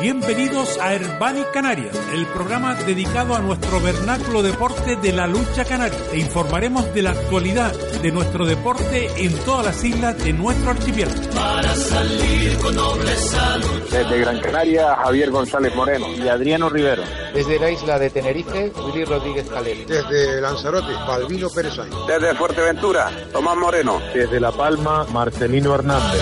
Bienvenidos a Herbani Canarias, el programa dedicado a nuestro vernáculo deporte de la lucha canaria. Te informaremos de la actualidad de nuestro deporte en todas las islas de nuestro archipiélago. Para salir con noble salud. Desde Gran Canaria, Javier González Moreno y Adriano Rivero. Desde la isla de Tenerife, Willy Rodríguez Calero. Desde Lanzarote, Balbino Pérez Sainz. Desde Fuerteventura, Tomás Moreno. Desde La Palma, Marcelino Hernández.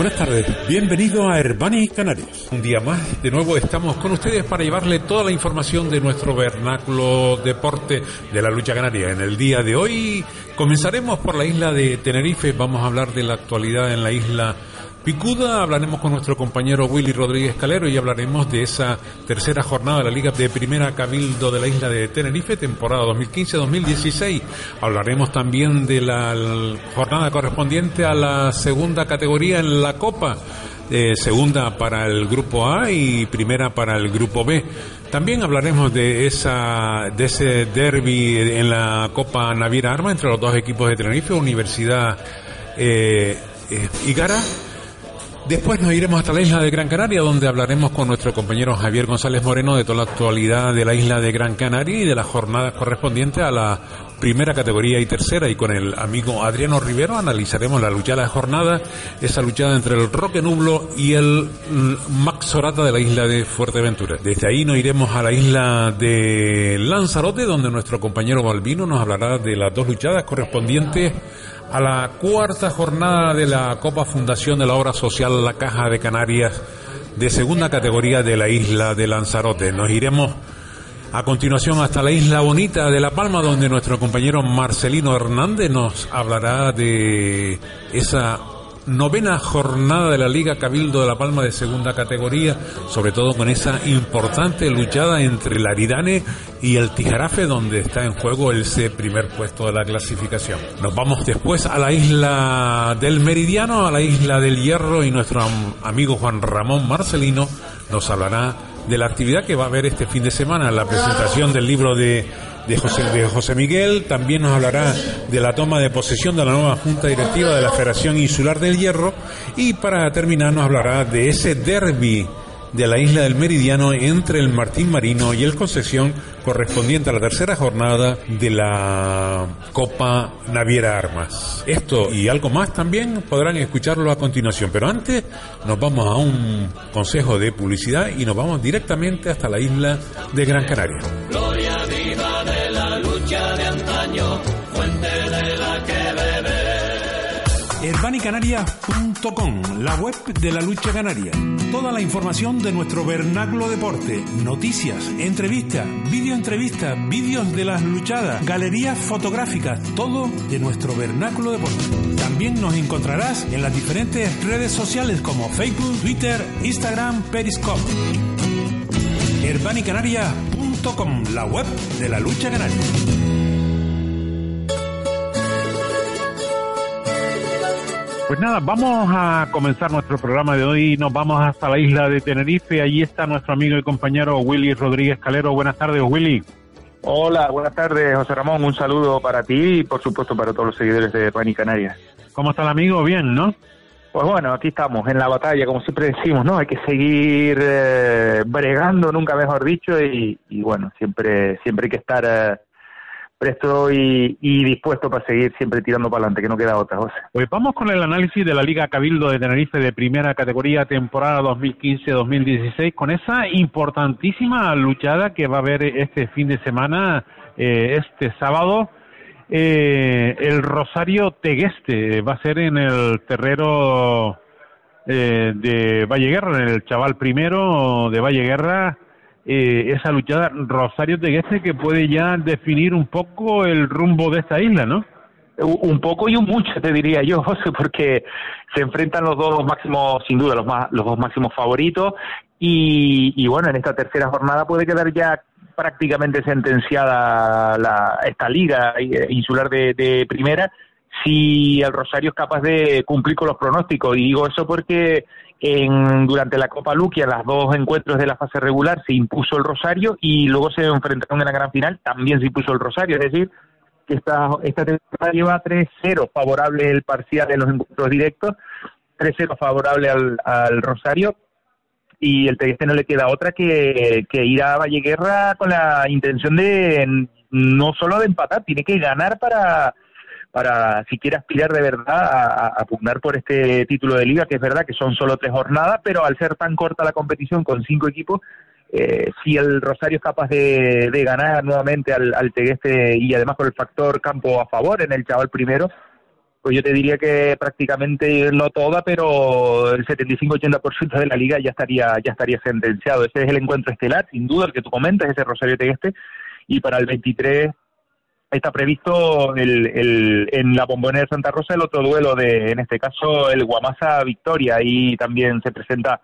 Buenas tardes, bienvenido a Herbani Canarias. Un día más, de nuevo estamos con ustedes para llevarle toda la información de nuestro vernáculo deporte de la lucha canaria. En el día de hoy comenzaremos por la isla de Tenerife, vamos a hablar de la actualidad en la isla Picuda, hablaremos con nuestro compañero Willy Rodríguez Calero y hablaremos de esa tercera jornada de la Liga de Primera Cabildo de la isla de Tenerife, temporada 2015-2016. Hablaremos también de la jornada correspondiente a la segunda categoría en la Copa. Eh, segunda para el grupo A y primera para el grupo B. También hablaremos de esa de ese derby en la Copa Naviera Arma entre los dos equipos de Tenerife, Universidad eh, eh, Igara Después nos iremos hasta la isla de Gran Canaria, donde hablaremos con nuestro compañero Javier González Moreno de toda la actualidad de la isla de Gran Canaria y de las jornadas correspondientes a la primera categoría y tercera. Y con el amigo Adriano Rivero analizaremos la luchada de jornada, esa luchada entre el Roque Nublo y el Max Sorata de la isla de Fuerteventura. Desde ahí nos iremos a la isla de Lanzarote, donde nuestro compañero Balbino nos hablará de las dos luchadas correspondientes a la cuarta jornada de la Copa Fundación de la Obra Social La Caja de Canarias de segunda categoría de la isla de Lanzarote. Nos iremos a continuación hasta la isla bonita de La Palma, donde nuestro compañero Marcelino Hernández nos hablará de esa novena jornada de la Liga Cabildo de La Palma de segunda categoría, sobre todo con esa importante luchada entre el Aridane y el Tijarafe, donde está en juego el primer puesto de la clasificación. Nos vamos después a la isla del Meridiano, a la isla del Hierro, y nuestro amigo Juan Ramón Marcelino nos hablará de la actividad que va a haber este fin de semana, la presentación del libro de de José, de José Miguel, también nos hablará de la toma de posesión de la nueva Junta Directiva de la Federación Insular del Hierro y para terminar nos hablará de ese derby de la isla del Meridiano entre el Martín Marino y el Concesión correspondiente a la tercera jornada de la Copa Naviera Armas. Esto y algo más también podrán escucharlo a continuación, pero antes nos vamos a un consejo de publicidad y nos vamos directamente hasta la isla de Gran Canaria. Antaño, fuente de la que la web de la lucha canaria. Toda la información de nuestro vernáculo deporte, noticias, entrevistas, videoentrevistas, vídeos de las luchadas, galerías fotográficas, todo de nuestro vernáculo deporte. También nos encontrarás en las diferentes redes sociales como Facebook, Twitter, Instagram, Periscope. Herbanicanaria.com, la web de la lucha canaria. Pues nada, vamos a comenzar nuestro programa de hoy. Nos vamos hasta la isla de Tenerife. Allí está nuestro amigo y compañero Willy Rodríguez Calero. Buenas tardes, Willy. Hola, buenas tardes, José Ramón. Un saludo para ti y, por supuesto, para todos los seguidores de Pani Canarias. ¿Cómo está el amigo? Bien, ¿no? Pues bueno, aquí estamos en la batalla, como siempre decimos, ¿no? Hay que seguir eh, bregando, nunca mejor dicho, y, y, bueno, siempre siempre hay que estar eh, presto y, y, dispuesto para seguir siempre tirando para adelante, que no queda otra, José. Pues vamos con el análisis de la Liga Cabildo de Tenerife de primera categoría temporada 2015-2016, con esa importantísima luchada que va a haber este fin de semana, eh, este sábado eh, el Rosario Tegueste va a ser en el terrero eh, de Valle Guerra, en el Chaval Primero de Valle Guerra, eh, esa luchada Rosario Tegueste que puede ya definir un poco el rumbo de esta isla, ¿no? Un poco y un mucho, te diría yo, José, porque se enfrentan los dos máximos, sin duda, los, más, los dos máximos favoritos. Y, y bueno, en esta tercera jornada puede quedar ya prácticamente sentenciada la, esta liga eh, insular de, de primera si el Rosario es capaz de cumplir con los pronósticos. Y digo eso porque en, durante la Copa Luquia, los dos encuentros de la fase regular, se impuso el Rosario y luego se enfrentaron en la gran final, también se impuso el Rosario. Es decir, que esta, esta temporada lleva 3-0 favorable el parcial en los encuentros directos, 3-0 favorable al, al Rosario y el Tegueste no le queda otra que, que ir a Valleguerra con la intención de no solo de empatar, tiene que ganar para para si quiere aspirar de verdad a, pugnar por este título de liga, que es verdad que son solo tres jornadas, pero al ser tan corta la competición con cinco equipos, eh, si el Rosario es capaz de, de ganar nuevamente al, al Tegueste y además con el factor campo a favor en el chaval primero, pues yo te diría que prácticamente no toda, pero el 75-80% de la liga ya estaría ya estaría sentenciado. Ese es el encuentro estelar, sin duda, el que tú comentas, ese Rosario Tegueste, y para el 23 está previsto el, el, en la bombonera de Santa Rosa el otro duelo de, en este caso, el Guamasa Victoria. y también se presenta,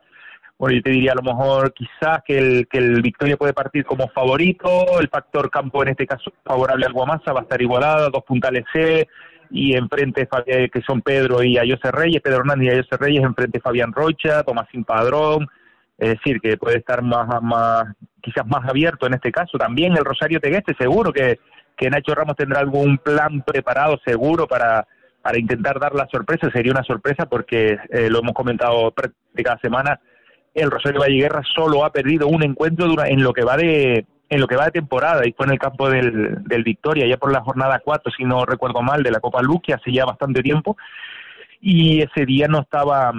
bueno, yo te diría a lo mejor quizás que el, que el Victoria puede partir como favorito, el factor campo en este caso favorable al Guamasa va a estar igualado, dos puntales C, y enfrente que son Pedro y Ayose Reyes, Pedro Hernández y Ayose Reyes, enfrente Fabián Rocha, Tomasín Padrón, es decir, que puede estar más, más, quizás más abierto en este caso. También el Rosario Tegueste, seguro que que Nacho Ramos tendrá algún plan preparado seguro para, para intentar dar la sorpresa. Sería una sorpresa porque eh, lo hemos comentado cada semana. El Rosario Valleguerra solo ha perdido un encuentro en lo que va de en lo que va de temporada y fue en el campo del, del Victoria, ya por la jornada 4, si no recuerdo mal, de la Copa Luque, hace ya bastante tiempo, y ese día no estaba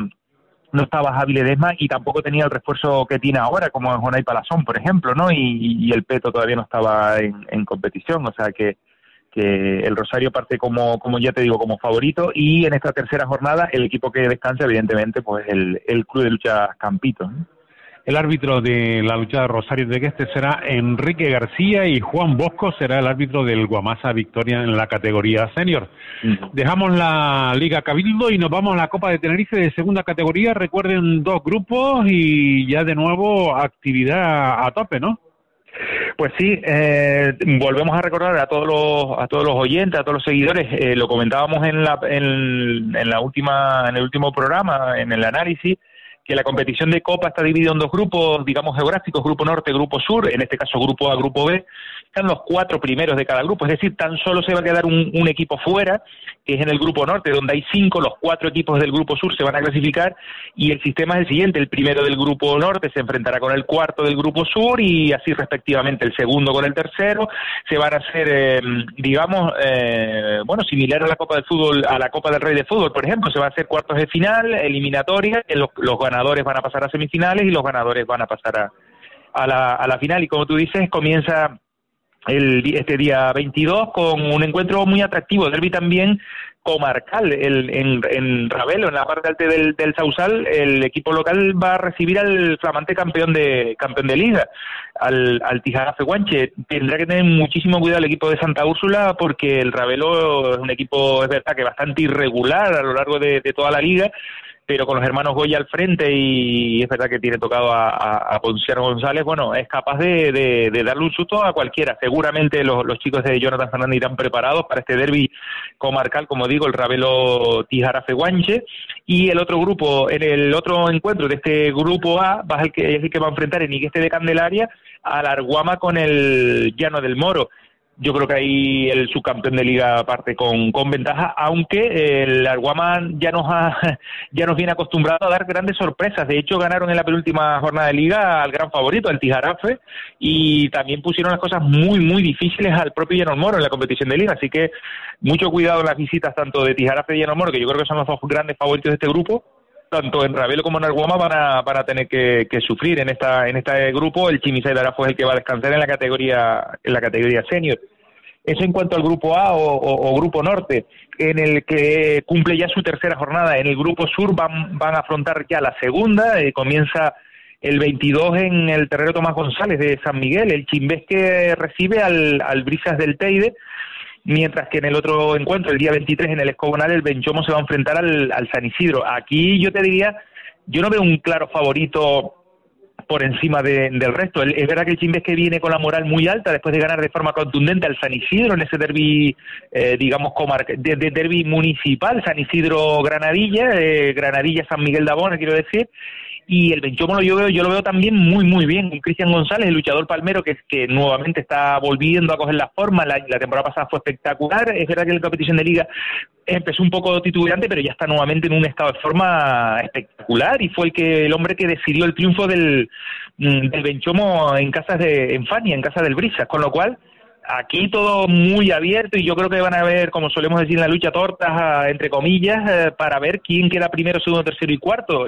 no estaba Javi Ledesma y tampoco tenía el refuerzo que tiene ahora, como en Jonay Palazón, por ejemplo, ¿no? Y, el Peto todavía no estaba en, competición, o sea que, que el Rosario parte como, como ya te digo, como favorito y en esta tercera jornada el equipo que descansa, evidentemente, pues el, el Club de Lucha Campito. El árbitro de la lucha de Rosario de Gueste será Enrique García y Juan Bosco será el árbitro del Guamasa Victoria en la categoría senior. Dejamos la Liga Cabildo y nos vamos a la Copa de Tenerife de segunda categoría. Recuerden dos grupos y ya de nuevo actividad a tope, ¿no? Pues sí, eh, volvemos a recordar a todos los a todos los oyentes, a todos los seguidores. Eh, lo comentábamos en la en, en la última en el último programa, en el análisis que la competición de Copa está dividida en dos grupos, digamos, geográficos, Grupo Norte, Grupo Sur, en este caso Grupo A, Grupo B, están los cuatro primeros de cada grupo, es decir, tan solo se va a quedar un, un, equipo fuera, que es en el Grupo Norte, donde hay cinco, los cuatro equipos del Grupo Sur se van a clasificar, y el sistema es el siguiente, el primero del Grupo Norte se enfrentará con el cuarto del Grupo Sur, y así respectivamente el segundo con el tercero, se van a hacer, eh, digamos, eh, bueno, similar a la Copa del Fútbol, a la Copa del Rey de Fútbol, por ejemplo, se va a hacer cuartos de final, eliminatoria, los, los ganadores van a pasar a semifinales y los ganadores van a pasar a, la, a la final, y como tú dices, comienza el, este día 22 con un encuentro muy atractivo, derby también comarcal el, en, en Ravelo, en la parte alta del, del Sausal, el equipo local va a recibir al flamante campeón de campeón de liga, al, al Tijarafe Guanche. Tendrá que tener muchísimo cuidado el equipo de Santa Úrsula porque el Ravelo es un equipo, es verdad, que bastante irregular a lo largo de toda la liga, pero con los hermanos Goya al frente y es verdad que tiene tocado a, a, Ponciano González, bueno, es capaz de, de, de, darle un susto a cualquiera. Seguramente los, chicos de Jonathan Fernández irán preparados para este derby comarcal, como digo, el Ravelo Tijarafe Guanche. Y el otro grupo, en el otro encuentro de este grupo A, va el que, es el que va a enfrentar en Igueste de Candelaria al Arguama con el Llano del Moro yo creo que ahí el subcampeón de liga parte con, con ventaja, aunque el Arguama ya nos ha, ya nos viene acostumbrado a dar grandes sorpresas. De hecho, ganaron en la penúltima jornada de liga al gran favorito, al Tijarafe, y también pusieron las cosas muy, muy difíciles al propio Llanos Moro en la competición de liga. Así que mucho cuidado en las visitas tanto de Tijarafe y Llanos Moro, que yo creo que son los dos grandes favoritos de este grupo, tanto en Ravelo como en Arguama van a, van a tener que, que, sufrir en esta en este grupo. El Chimisay de Arafo es el que va a descansar en la categoría en la categoría senior. Eso en cuanto al grupo A o, grupo norte, en el que cumple ya su tercera jornada. En el grupo sur van, van a afrontar ya la segunda, eh, comienza el 22 en el terreno Tomás González de San Miguel, el Chimbés que recibe al, al Brisas del Teide, mientras que en el otro encuentro, el día 23 en el Escobonal, el Benchomo se va a enfrentar al, San Isidro. Aquí yo te diría, yo no veo un claro favorito por encima del resto. Es verdad que el Chimbés que viene con la moral muy alta después de ganar de forma contundente al San Isidro en ese derby, eh, digamos, comarca, de, derby municipal, San Isidro Granadilla, eh, Granadilla San Miguel de Abona, quiero decir, y el Benchomo yo veo, yo lo veo también muy muy bien. Con Cristian González, el luchador palmero que que nuevamente está volviendo a coger la forma, la, temporada pasada fue espectacular, es verdad que la competición de liga empezó un poco titubeante, pero ya está nuevamente en un estado de forma espectacular y fue el que el hombre que decidió el triunfo del, mm, del Benchomo en casas de en Fania, en casa del Brisas, con lo cual aquí todo muy abierto y yo creo que van a haber, como solemos decir en la lucha, tortas, ah, entre comillas, eh, para ver quién queda primero, segundo, tercero y cuarto.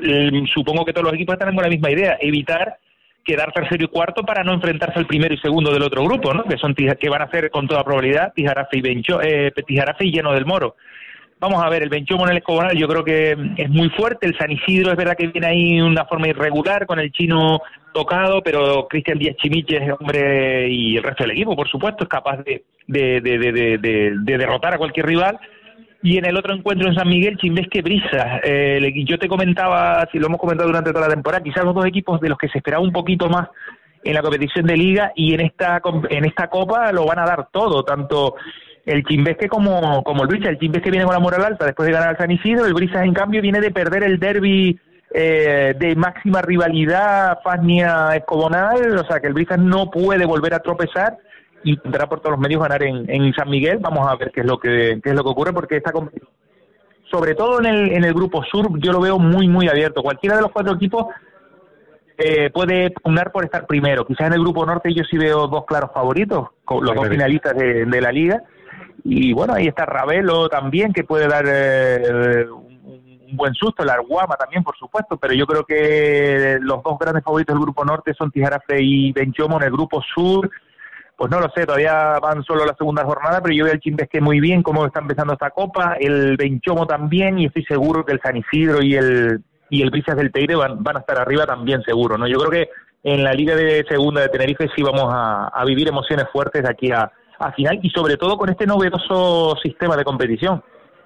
supongo que todos los equipos están con la misma idea, evitar quedar tercero y cuarto para no enfrentarse al primero y segundo del otro grupo, ¿no? Que son que van a ser con toda probabilidad Tijarafe y Bencho, eh, Tijarafe y Lleno del Moro. Vamos a ver, el Benchomo en el Escobonal yo creo que es muy fuerte, el San Isidro es verdad que viene ahí de una forma irregular con el chino tocado, pero Cristian Díaz Chimiche, hombre, y el resto del equipo, por supuesto, es capaz de, de, de, de derrotar a cualquier rival. Y en el otro encuentro en San Miguel, Chimbesque Brisa. Eh, yo te comentaba, si lo hemos comentado durante toda la temporada, quizás los dos equipos de los que se esperaba un poquito más en la competición de liga y en esta en esta copa lo van a dar todo, tanto el Chimbesque como, como el Brisa. El Chimbesque viene con la moral alta después de ganar al San Isidro, el Brisa en cambio viene de perder el derby eh, de máxima rivalidad Fasnia Escobonal, o sea que el Brisa no puede volver a tropezar y tendrá por todos los medios ganar en, en San Miguel. Vamos a ver qué es lo que qué es lo que ocurre porque esta sobre todo en el, en el grupo sur yo lo veo muy muy abierto. Cualquiera de los cuatro equipos eh, puede pugnar por estar primero. Quizás en el grupo norte yo sí veo dos claros favoritos, los dos finalistas de, de la liga y bueno, ahí está Ravelo también, que puede dar eh, un buen susto, el Arguama también, por supuesto, pero yo creo que los dos grandes favoritos del Grupo Norte son Tijarafe y Benchomo en el Grupo Sur. Pues no lo sé, todavía van solo la segunda jornada, pero yo veo el Chimbesque muy bien, cómo está empezando esta copa, el Benchomo también, y estoy seguro que el San Isidro y el y el Brisas del Teire van, van a estar arriba también seguro, ¿no? Yo creo que en la Liga de Segunda de Tenerife sí vamos a, a vivir emociones fuertes de aquí a, a final y sobre todo con este novedoso sistema de competición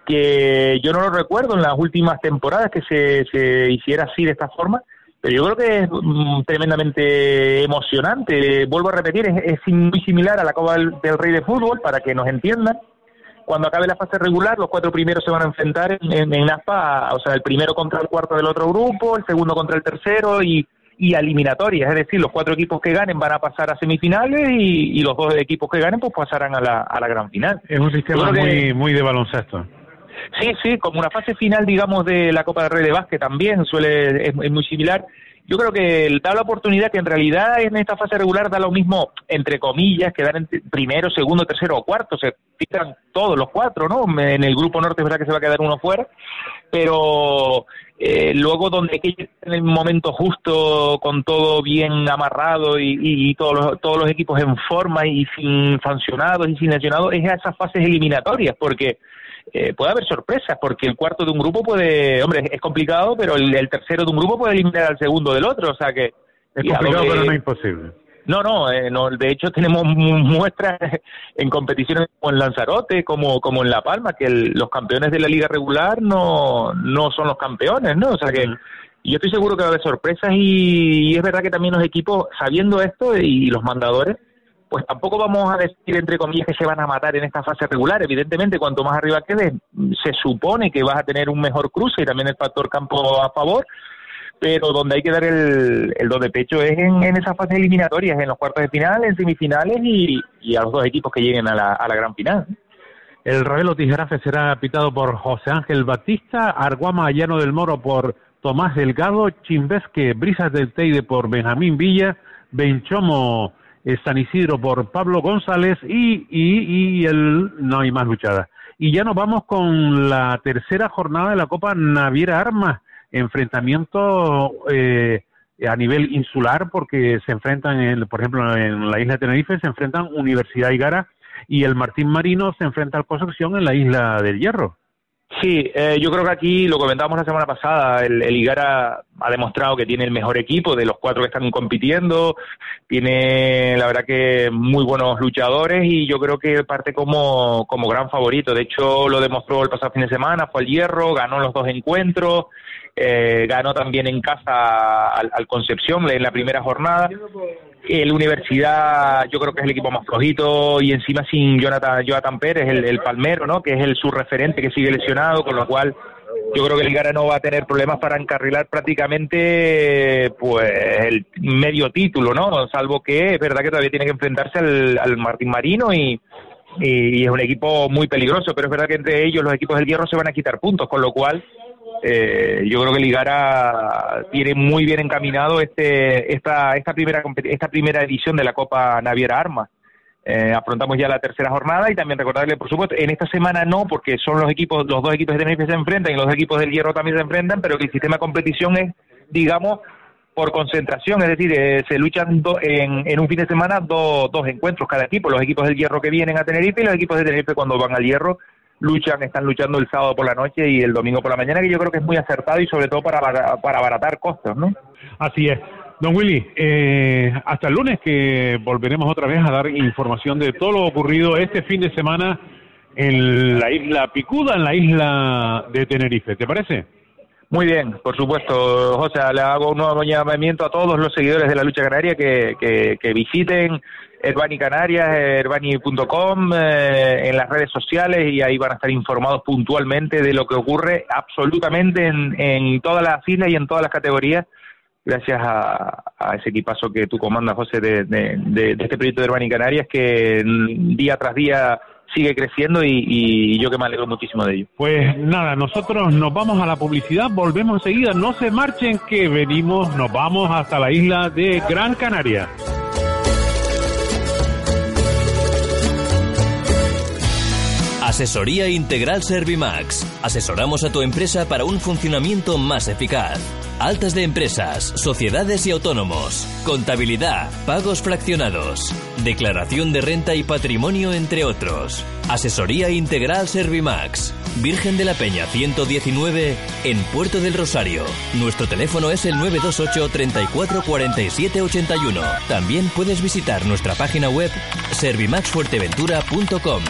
que yo no lo recuerdo en las últimas temporadas que se, se hiciera así de esta forma, pero yo creo que es mm, tremendamente emocionante. Vuelvo a repetir, es, muy similar a la Copa del, Rey de Fútbol, para que nos entiendan. Cuando acabe la fase regular, los cuatro primeros se van a enfrentar en, en, ASPA, o sea, el primero contra el cuarto del otro grupo, el segundo contra el tercero y y a eliminatorias, es decir, los cuatro equipos que ganen van a pasar a semifinales y, los dos equipos que ganen pues pasarán a la, a la gran final. Es un sistema muy, muy de baloncesto. Sí, sí, como una fase final, digamos, de la Copa del Rey de Básquet también suele es, muy similar. Yo creo que da la oportunidad que en realidad en esta fase regular da lo mismo, entre comillas, quedar en primero, segundo, tercero o cuarto. Se fijan todos los cuatro, ¿no? En el grupo norte es verdad que se va a quedar uno fuera, pero eh, luego donde hay que en el momento justo con todo bien amarrado y, todos, los, todos los equipos en forma y sin sancionados y sin lesionados es a esas fases eliminatorias porque eh, puede haber sorpresas porque el cuarto de un grupo puede, hombre, es complicado, pero el, tercero de un grupo puede eliminar al segundo del otro, o sea que... Es complicado, pero no es imposible. No, no, eh, no, de hecho tenemos muestras en competiciones como en Lanzarote, como, como en La Palma, que los campeones de la liga regular no, no son los campeones, ¿no? O sea que yo estoy seguro que va a haber sorpresas y, es verdad que también los equipos, sabiendo esto y los mandadores, pues tampoco vamos a decir entre comillas que se van a matar en esta fase regular. Evidentemente, cuanto más arriba quedes, se supone que vas a tener un mejor cruce y también el factor campo a favor pero donde hay que dar el, el de pecho es en, esas fases eliminatorias, en los cuartos de final, en semifinales y, a los dos equipos que lleguen a la, gran final. El Ravelo Tijarafe será pitado por José Ángel Batista, Arguama Llano del Moro por Tomás Delgado, Chimbesque Brisas del Teide por Benjamín Villa, Benchomo eh, San Isidro por Pablo González y, y, y el no hay más luchada. Y ya nos vamos con la tercera jornada de la Copa Naviera Armas enfrentamientos eh, a nivel insular porque se enfrentan, por ejemplo, en la isla de Tenerife se enfrentan Universidad y Gara y el Martín Marino se enfrenta al Construcción en la isla del Hierro. Sí, eh, yo creo que aquí lo comentábamos la semana pasada, el, el Igara ha demostrado que tiene el mejor equipo de los cuatro que están compitiendo, tiene la verdad que muy buenos luchadores y yo creo que parte como, como gran favorito. De hecho, lo demostró el pasado fin de semana, fue al hierro, ganó los dos encuentros, eh, ganó también en casa al, al Concepción en la primera jornada. El Universidad, yo creo que es el equipo más flojito y encima sin Jonathan, Jonathan Pérez, el, palmero, ¿no? Que es el su referente que sigue lesionado, con lo cual yo creo que el Ligara no va a tener problemas para encarrilar prácticamente pues el medio título, ¿no? Salvo que es verdad que todavía tiene que enfrentarse al, Martín Marino y es un equipo muy peligroso, pero es verdad que entre ellos los equipos del Hierro se van a quitar puntos, con lo cual eh, yo creo que Ligara tiene muy bien encaminado este esta esta primera esta primera edición de la Copa Naviera Armas. Eh, afrontamos ya la tercera jornada y también recordarle, por supuesto, en esta semana no, porque son los equipos, los dos equipos de Tenerife se enfrentan y los equipos del Hierro también se enfrentan, pero que el sistema de competición es, digamos, por concentración, es decir, eh, se luchan do- en, en un fin de semana do- dos encuentros cada equipo, los equipos del Hierro que vienen a Tenerife y los equipos de Tenerife cuando van al Hierro luchan, están luchando el sábado por la noche y el domingo por la mañana, que yo creo que es muy acertado y sobre todo para, para abaratar costos, ¿no? Así es. Don Willy, eh, hasta el lunes que volveremos otra vez a dar información de todo lo ocurrido este fin de semana en la isla Picuda, en la isla de Tenerife. ¿Te parece? Muy bien, por supuesto, José, le hago un nuevo llamamiento a todos los seguidores de la lucha canaria que, que, que visiten Herbani Canarias, herbani.com, eh, en las redes sociales y ahí van a estar informados puntualmente de lo que ocurre absolutamente en, en todas las islas y en todas las categorías, gracias a, a ese equipazo que tú comandas, José, de, de, de- este proyecto de Herbani Canarias que mm, día tras día sigue creciendo y, y yo que me alegro muchísimo de ello. Pues nada, nosotros nos vamos a la publicidad, volvemos enseguida, no se marchen que venimos, nos vamos hasta la isla de Gran Canaria. Asesoría Integral Servimax. Asesoramos a tu empresa para un funcionamiento más eficaz. Altas de empresas, sociedades y autónomos. Contabilidad, pagos fraccionados. Declaración de renta y patrimonio, entre otros. Asesoría Integral Servimax. Virgen de la Peña 119 en Puerto del Rosario. Nuestro teléfono es el 928 34 47 81. También puedes visitar nuestra página web servimaxfuerteventura.com.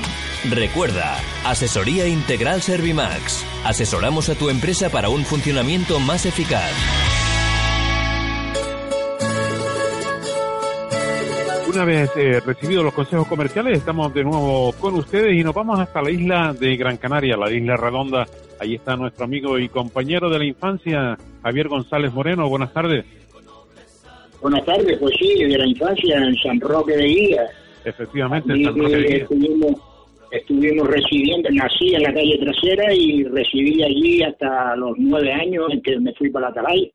Recuerda, Asesoría Integral Servimax. Asesoramos a tu empresa para un funcionamiento más eficaz. Una vez eh, recibidos los consejos comerciales, estamos de nuevo con ustedes y nos vamos hasta la isla de Gran Canaria, la isla redonda. Ahí está nuestro amigo y compañero de la infancia, Javier González Moreno. Buenas tardes. Buenas tardes, pues sí, de la infancia en San Roque de Guía. Efectivamente, Y, San Roque de Guía. estuvimos, estuvimos residiendo, nací en la calle trasera y residí allí hasta los nueve años en que me fui para la Atalaya.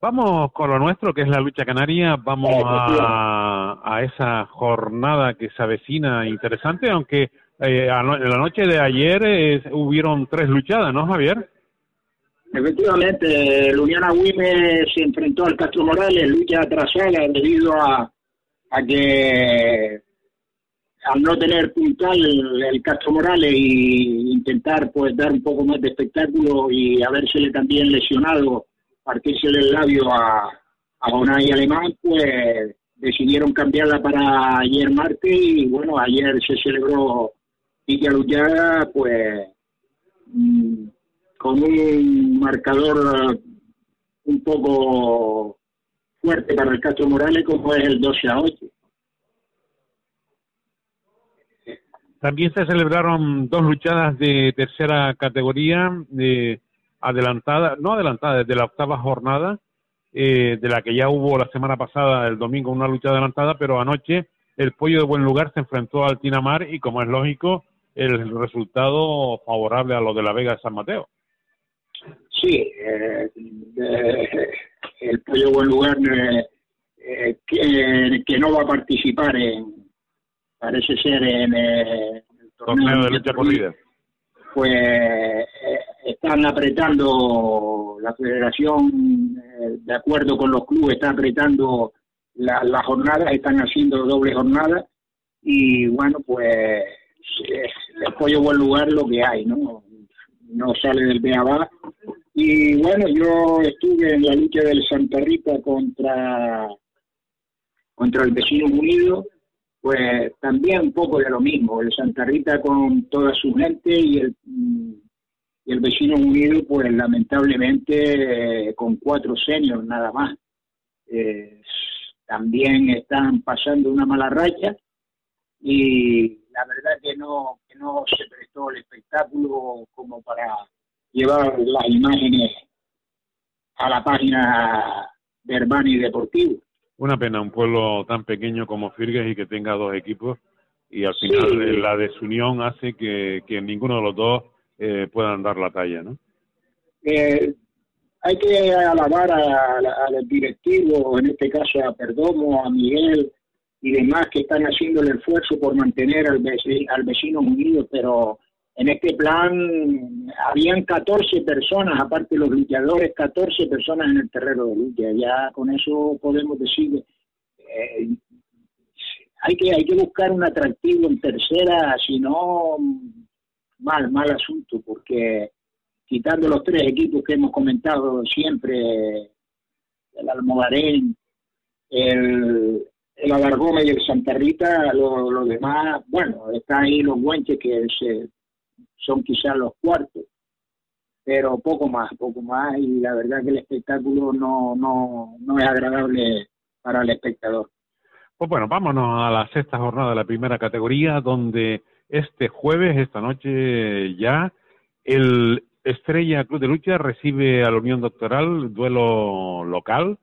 Vamos con lo nuestro, que es la lucha canaria. Vamos a, a esa jornada que se avecina interesante, aunque eh, en la noche de ayer eh, hubieron tres luchadas, ¿no, Javier? Efectivamente, el Unión Agüime se enfrentó al Castro Morales, lucha atrasada debido a, a que al no tener puntal el, Castro Morales y intentar pues dar un poco más de espectáculo y habérsele también lesionado, partírsele el labio a, a Bonai Alemán, pues decidieron cambiarla para ayer martes y bueno, ayer se celebró Villa Luchada, pues mm, con un marcador un poco fuerte para el Castro Morales como es el 12 a 8. También se celebraron dos luchadas de tercera categoría, de adelantada, no adelantada, desde la octava jornada, eh, de la que ya hubo la semana pasada, el domingo, una lucha adelantada, pero anoche el Pollo de Buen Lugar se enfrentó al Tinamar y, como es lógico, el resultado favorable a los de la Vega de San Mateo. Sí, eh, eh, el Pollo Buen Lugar eh, eh, que no va a participar en, parece ser en el Torneo de lucha corrida. pues eh, están apretando la federación eh, de acuerdo con los clubes está apretando la- las jornadas están haciendo doble jornada y bueno pues eh, el pollo buen lugar lo que hay no no sale del Beabá. Y bueno, yo estuve en la lucha del Santa Rita contra, contra el Vecino Unido, pues también un poco de lo mismo, el Santa Rita con toda su gente y el, y el Vecino Unido, pues lamentablemente eh, con cuatro seniors nada más. Eh, también están pasando una mala racha y la verdad que no, que no se prestó el espectáculo como para llevar las imágenes a la página de Herbani Deportivo. Una pena, un pueblo tan pequeño como Firgues y que tenga dos equipos y al final la desunión hace que, que ninguno de los dos eh, puedan dar la talla, ¿no? Eh, hay que alabar al directivo, en este caso a Perdomo, a Miguel, y demás que están haciendo el esfuerzo por mantener al, vecino, al vecino unido, pero en este plan habían 14 personas, aparte de los luchadores, 14 personas en el terreno de lucha. Ya con eso podemos decir, eh, hay, que, hay que buscar un atractivo en tercera, si no, mal, mal asunto, porque quitando los tres equipos que hemos comentado siempre, el Almogarén, el, el Alargoma y el Santa Rita, lo, demás, bueno, están ahí los guanches que se, son quizás los cuartos, pero poco más, poco más, y la verdad que el espectáculo no, no, no es agradable para el espectador. Pues bueno, vámonos a la sexta jornada de la primera categoría, donde este jueves, esta noche ya, el Estrella Club de Lucha recibe a la Unión Doctoral, duelo local,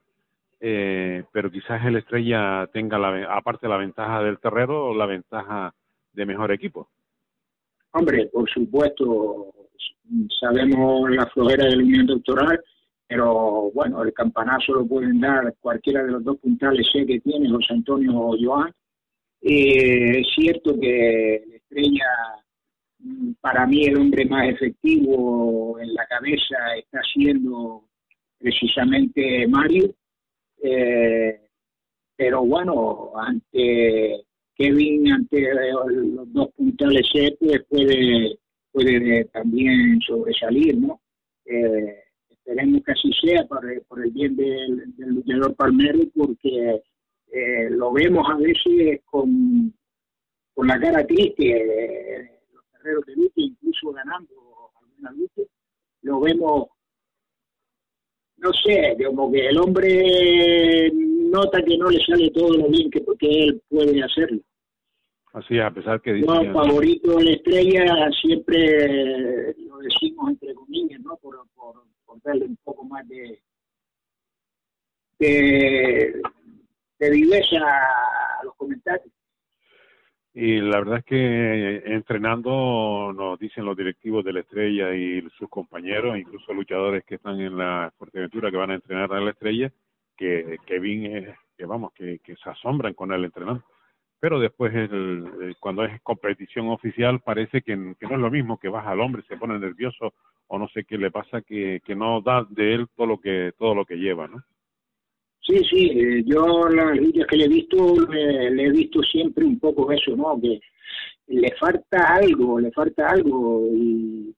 eh, pero quizás el Estrella tenga, la, aparte la ventaja del terrero, la ventaja de mejor equipo. Hombre, por supuesto, sabemos la flojera del Unión Doctoral, pero bueno, el campanazo lo pueden dar cualquiera de los dos puntales sé que tiene, José Antonio o Joan. Eh, es cierto que el Estrella, mm, para mí el hombre más efectivo en la cabeza está siendo precisamente Mario, eh, pero bueno, ante Kevin, ante los dos puntales pues puede, puede también sobresalir, ¿no? Eh, esperemos que así sea por, por el bien del, luchador palmero, porque eh, lo vemos a veces con, con la cara triste, los guerreros de lucha, incluso ganando alguna lucha, lo vemos no sé, como que el hombre nota que no le sale todo lo bien que porque él puede hacerlo. Así a pesar que... No, favorito de la estrella siempre lo decimos entre comillas, ¿no? Por, por, darle un poco más de, de, de viveza a los comentarios. Y la verdad es que entrenando nos dicen los directivos de la Estrella y sus compañeros, incluso luchadores que están en la Fuerteventura que van a entrenar a la Estrella, que Kevin es, que vamos, que, se asombran con él entrenando. Pero después, el, cuando es competición oficial, parece que, no es lo mismo, que baja al hombre, se pone nervioso o no sé qué le pasa, que, que no da de él todo lo que, todo lo que lleva, ¿no? Sí, sí, eh, yo las luchas que le he visto, le, he visto siempre un poco eso, ¿no? Que le falta algo, le falta algo y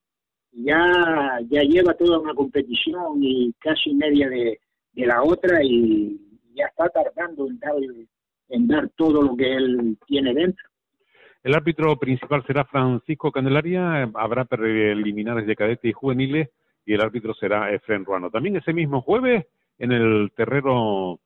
ya, ya lleva toda una competición y casi media de, la otra y ya está tardando en dar, en dar todo lo que él tiene dentro. El árbitro principal será Francisco Candelaria, habrá preliminares de cadetes y juveniles y el árbitro será Efren Ruano. También ese mismo jueves en el terreno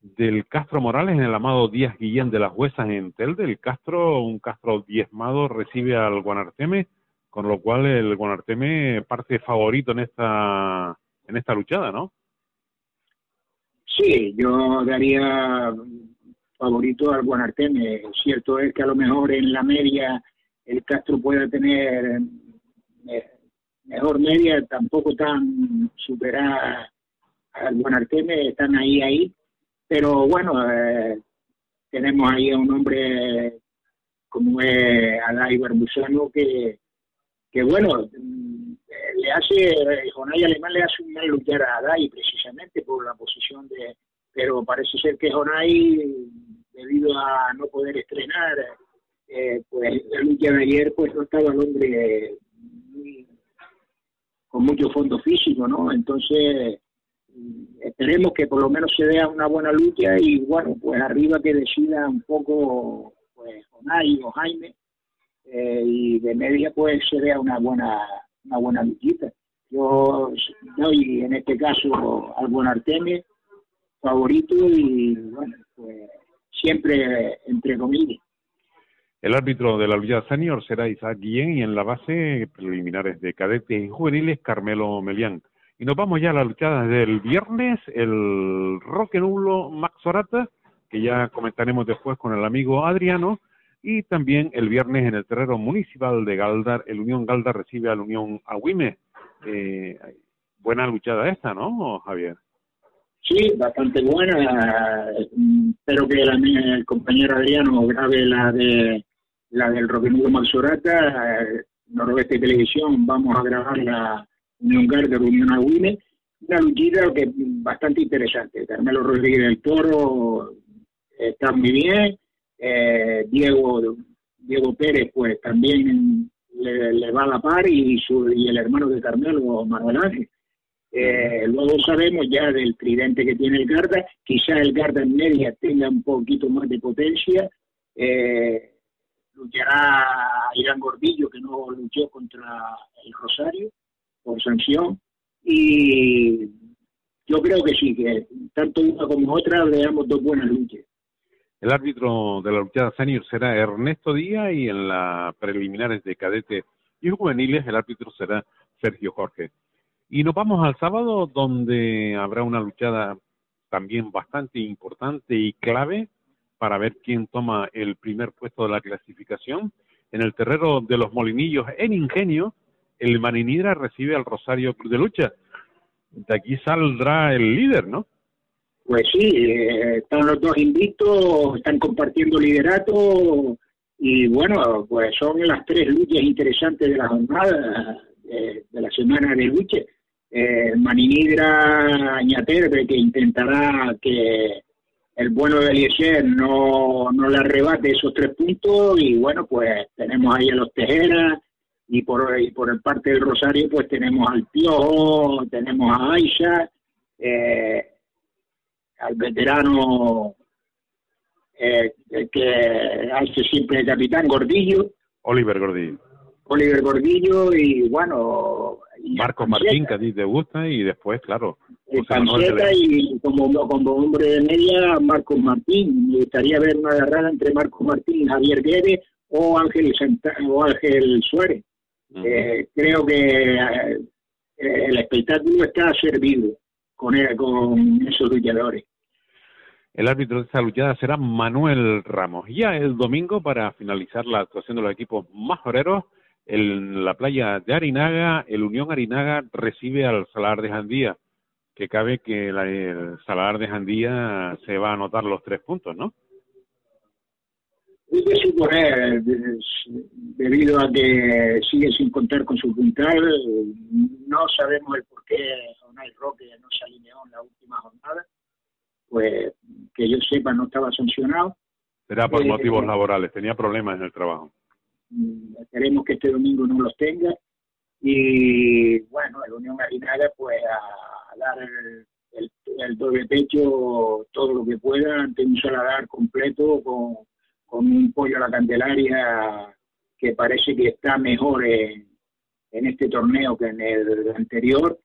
del Castro Morales, en el amado Díaz Guillén de las Huesas en Telde. El Castro, un Castro diezmado, recibe al Guanarteme, con lo cual el Guanarteme parte favorito en esta, en esta luchada, ¿no? Sí, yo daría favorito al Guanarteme. Cierto es que a lo mejor en la media el Castro pueda tener eh, mejor media, tampoco tan superada al Arteme están ahí, ahí, pero bueno, eh, tenemos ahí a un hombre como es Alay Barbusano que, que bueno, mm, le hace, Jonay Alemán le hace un mal luchar a Adai precisamente por la posición de, pero parece ser que Jonay, debido a no poder estrenar, eh, pues la lucha de ayer pues no estaba el hombre muy, con mucho fondo físico, ¿no? Entonces, esperemos que por lo menos se vea una buena lucha y bueno, pues arriba que decida un poco, pues Onay o Jaime, eh, y de media pues se vea una buena, una buena luchita. Yo doy en este caso al buen Artemis favorito y bueno, pues siempre entre comillas. El árbitro de la lucha senior será Isaac Guillén y en la base preliminares de cadetes y juveniles Carmelo Melián. Y nos vamos ya a la luchada del viernes, el Roque Nulo Max Orata, que ya comentaremos después con el amigo Adriano, y también el viernes en el terreno municipal de Galdar, el Unión Galdar recibe al Unión Agüime. Eh, buena luchada esta, ¿no, Javier? Sí, bastante buena. Espero que el compañero Adriano grabe la de la del Roquenudo Maxorata, eh, Noroeste Televisión, vamos a grabar la Unión Gardner, Unión Agüime, una luchita que bastante interesante. Carmelo Rodríguez del Toro está muy bien, eh, Diego Diego Pérez pues también le, va a la par y, su, y el hermano de Carmelo, Manuel Ángel. Eh, luego sabemos ya del tridente que tiene el Garda, quizá el Garda en media tenga un poquito más de potencia, eh, luchará Irán Gordillo, que no luchó contra el Rosario por sanción, y yo creo que sí, que tanto una como otra veamos dos buenas luchas. El árbitro de la luchada senior será Ernesto Díaz y en las preliminares de cadete y juveniles el árbitro será Sergio Jorge. Y nos vamos al sábado donde habrá una luchada también bastante importante y clave para ver quién toma el primer puesto de la clasificación. En el terreno de los Molinillos en Ingenio, el Maninidra recibe al Rosario Club de Lucha. De aquí saldrá el líder, ¿no? Pues sí, eh, están los dos invictos, están compartiendo liderato y bueno, pues son las tres luchas interesantes de la jornada, eh, de la semana de lucha. Eh, Maninidra Añaterbe, que intentará que el bueno de Eliezer no, no le arrebate esos tres puntos y bueno, pues tenemos ahí a los Tejeras y por, y por el parte del Rosario pues tenemos al Piojo, tenemos a Aisha, eh, al veterano eh, que hace siempre el capitán Gordillo. Oliver Gordillo. Oliver Gordillo y bueno, Marcos Martín, que a ti te gusta, y después, claro. y como, como hombre de media, Marcos Martín. Me gustaría ver una agarrada entre Marcos Martín, Javier Guedes o Ángel, o Ángel Suárez. Eh, creo que eh, el espectáculo está servido con, con esos luchadores. El árbitro de esta luchada será Manuel Ramos. Ya el domingo, para finalizar la actuación de los equipos más en la playa de Arinaga, el Unión Arinaga recibe al Salar de Jandía, que cabe que el Salar de Jandía se va a anotar los tres puntos, ¿no? Que suponer, debido a que sigue sin contar con su puntal, no sabemos el por qué Onay Roque no se alineó en la última jornada, pues que yo sepa no estaba sancionado. Será por eh, motivos laborales, tenía problemas en el trabajo. Mm, esperemos que este domingo no los tenga y bueno, la Unión Marinaga pues a, dar el, el, doble pecho todo lo que pueda ante un saladar completo con, con un pollo a la candelaria que parece que está mejor en, en este torneo que en el anterior.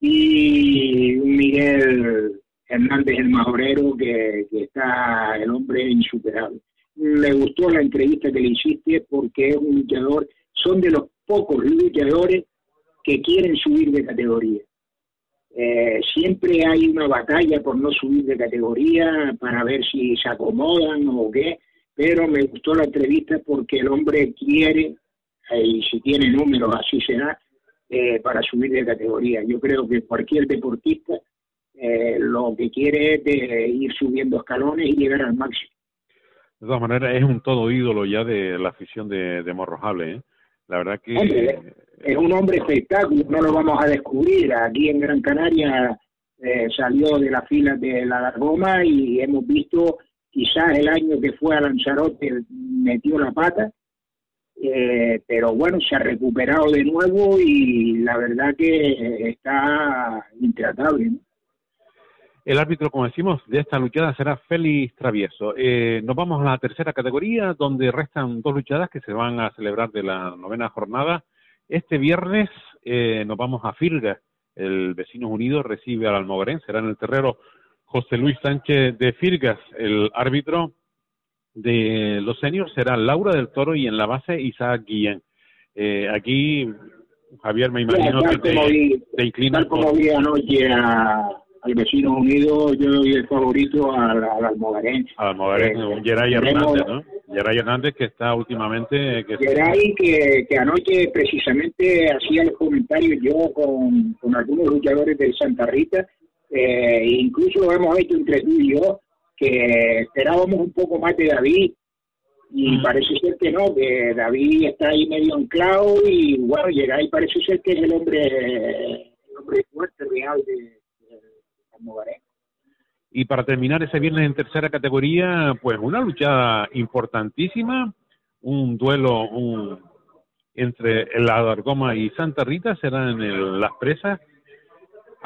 Y Miguel Hernández el Majorero que, que está el hombre insuperable. Me gustó la entrevista que le hiciste porque es un luchador, son de los pocos luchadores que quieren subir de categoría. Eh, siempre hay una batalla por no subir de categoría para ver si se acomodan o qué, pero me gustó la entrevista porque el hombre quiere, eh, y si tiene números así será, eh, para subir de categoría. Yo creo que cualquier deportista lo que quiere es ir subiendo escalones y llegar al máximo. De todas maneras, es un todo ídolo ya de la afición de, de Morrojable, ¿eh? La verdad que... es un hombre espectáculo, no lo vamos a descubrir. Aquí en Gran Canaria eh, salió de la fila de la Largoma y hemos visto quizás el año que fue a Lanzarote metió la pata, eh, pero bueno, se ha recuperado de nuevo y la verdad que está intratable. El árbitro, como decimos, de esta luchada será Félix Travieso. Eh, nos vamos a la tercera categoría, donde restan dos luchadas que se van a celebrar de la novena jornada. Este viernes eh, nos vamos a Firga. El Vecinos Unidos recibe al Almogarén. Será en el terrero José Luis Sánchez de Firgas. El árbitro de los seniors será Laura del Toro y en la base Isaac Guillén. Eh, aquí, Javier, me imagino que te, te inclinas. como vi anoche al vecino unido, yo doy el favorito al, al Almogarén. Al Almogarén, Eh, Geray Hernández, ¿no? Geray Hernández que está últimamente... Que Geray, que, que anoche precisamente hacía los comentarios yo con, con algunos luchadores del Santa Rita, eh, incluso hemos hecho entre tú y yo, que esperábamos un poco más de David, y parece ser que no, que David está ahí medio anclado, y bueno, Geray parece ser que es el hombre, el hombre fuerte, real de, de. Y para terminar ese viernes en tercera categoría, pues una luchada importantísima, un duelo un, entre la Dargoma y Santa Rita, será en el- Las Presas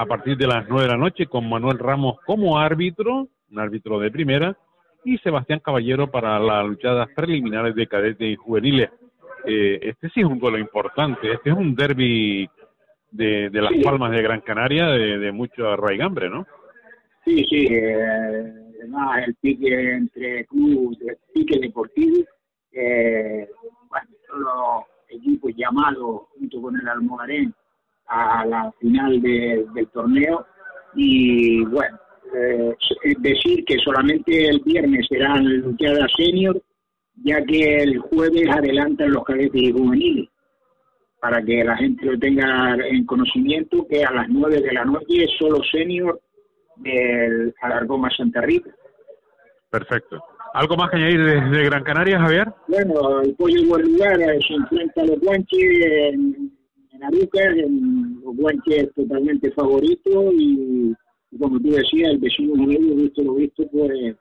a partir de las nueve de la noche con Manuel Ramos como árbitro, un árbitro de primera, y Sebastián Caballero para las luchadas preliminares de cadetes y juveniles. Eh, este sí es un duelo importante, este es un derby de, de Las Palmas de Gran Canaria de, de mucho arraigambre, ¿no? Sí, sí, eh, además el pique entre clubes, el pique deportivo, eh, bueno, son los equipos llamados junto con el Almogarén a la final de- del torneo y bueno, eh, decir que solamente el viernes serán luchadas senior, ya que el jueves adelantan los cadetes y juveniles para que la gente lo tenga en conocimiento que a las nueve de la noche es solo senior del Alargoma Santa Rita. Perfecto. ¿Algo más que añadir desde Gran Canaria, Javier? Bueno, el pollo buen lugar se enfrenta a los guanches en, en Arucas, en los guanches totalmente favoritos y, y como tú decías, el vecino unido, visto lo visto, pues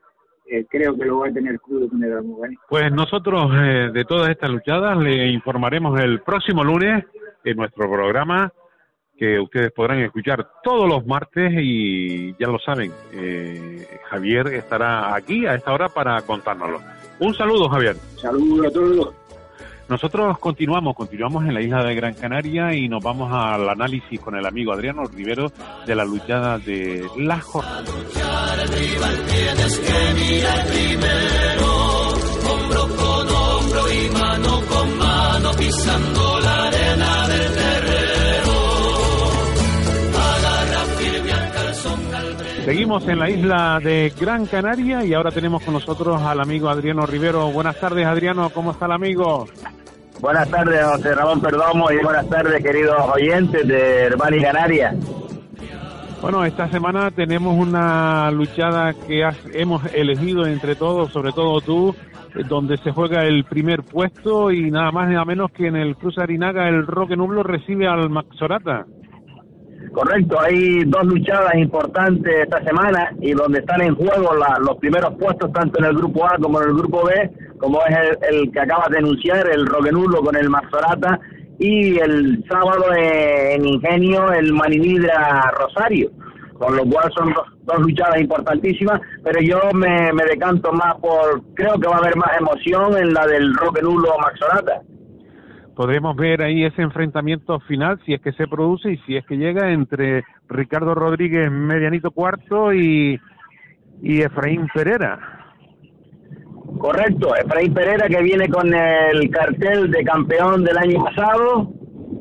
eh, creo que lo va a tener crudo con el Almogarén. Pues nosotros eh, de todas estas luchadas le informaremos el próximo lunes en nuestro programa que ustedes podrán escuchar todos los martes y ya lo saben, eh, Javier estará aquí a esta hora para contárnoslo. Un saludo, Javier. Saludos a todos. Nosotros continuamos, continuamos en la isla de Gran Canaria y nos vamos al análisis con el amigo Adriano Rivero de la luchada de la jornada. Seguimos en la isla de Gran Canaria y ahora tenemos con nosotros al amigo Adriano Rivero. Buenas tardes, Adriano, ¿cómo está el amigo? Buenas tardes, José Ramón Perdomo, y buenas tardes, queridos oyentes de Herbani Canaria. Bueno, esta semana tenemos una luchada que has- hemos elegido entre todos, sobre todo tú, donde se juega el primer puesto y nada más ni nada menos que en el Cruz Arinaga el Roque Nublo recibe al Maxorata. Correcto, hay dos luchadas importantes esta semana y donde están en juego los primeros puestos tanto en el grupo A como en el grupo B, como es el, el que acabas de anunciar, el Roquenulo con el Mazorata y el sábado en Ingenio el Maninidra Rosario, con lo cual son dos, luchadas importantísimas, pero yo me, decanto más por, creo que va a haber más emoción en la del Roquenulo Maxorata. Podremos ver ahí ese enfrentamiento final, si es que se produce y si es que llega entre Ricardo Rodríguez Medianito Cuarto y, y Efraín Pereira. Correcto, Efraín Pereira que viene con el cartel de campeón del año pasado,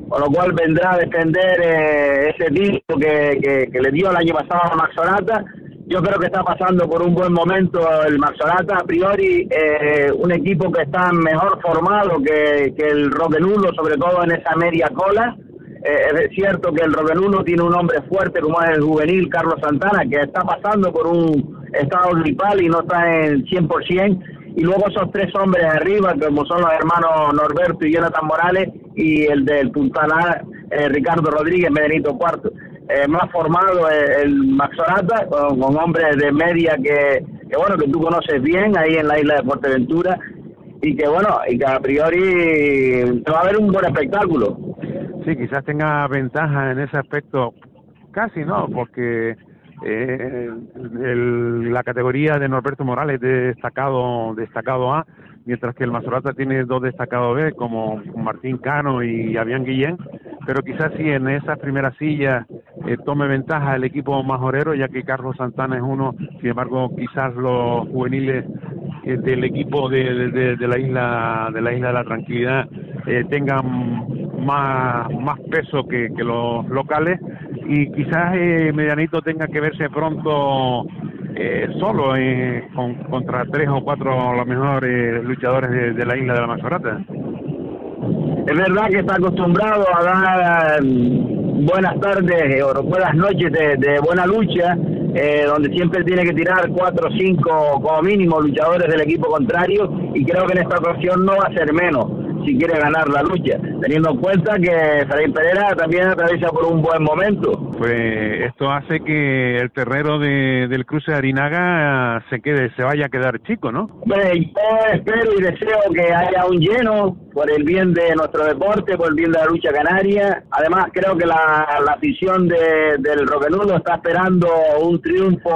con lo cual vendrá a defender eh, ese título que, que, que le dio el año pasado a Maxorata. Yo creo que está pasando por un buen momento el Maxorata, a priori eh, un equipo que está mejor formado que, que el Roquenulo, sobre todo en esa media cola. Eh, es cierto que el Roquenulo tiene un hombre fuerte como es el juvenil Carlos Santana, que está pasando por un estado gripal y no está en 100%. Y luego esos tres hombres arriba, como son los hermanos Norberto y Jonathan Morales, y el del Puntaná, eh, Ricardo Rodríguez, Benito Cuarto. Eh, más formado eh, el Maxorata, con, hombres de media que, bueno, que tú conoces bien ahí en la isla de Fuerteventura. y que bueno, y que a priori va a haber un buen espectáculo. Sí, quizás tenga ventaja en ese aspecto, casi no, porque eh, el, la categoría de Norberto Morales de destacado, destacado A, mientras que el Masorata tiene dos destacados B, como Martín Cano y Avian Guillén, pero quizás sí en esa primera silla eh, tome ventaja el equipo majorero, ya que Carlos Santana es uno, sin embargo, quizás los juveniles eh, del equipo de, de, de, la isla de la isla de la tranquilidad eh, tengan más más peso que, que los locales. Y quizás eh, medianito tenga que verse pronto eh, solo eh, con, contra tres o cuatro los mejores luchadores de, la isla de la Mazorata. Es verdad que está acostumbrado a dar buenas tardes o buenas noches de, de buena lucha, eh, donde siempre tiene que tirar cuatro o cinco como mínimo luchadores del equipo contrario y creo que en esta ocasión no va a ser menos si quiere ganar la lucha, teniendo en cuenta que Freddy Pereira también atraviesa por un buen momento. Pues esto hace que el terrero de, del cruce de Arinaga se quede, se vaya a quedar chico, ¿no? Yo espero y deseo que haya un lleno por el bien de nuestro deporte, por el bien de la lucha canaria. Además, creo que la, la afición de, del Roquenudo está esperando un triunfo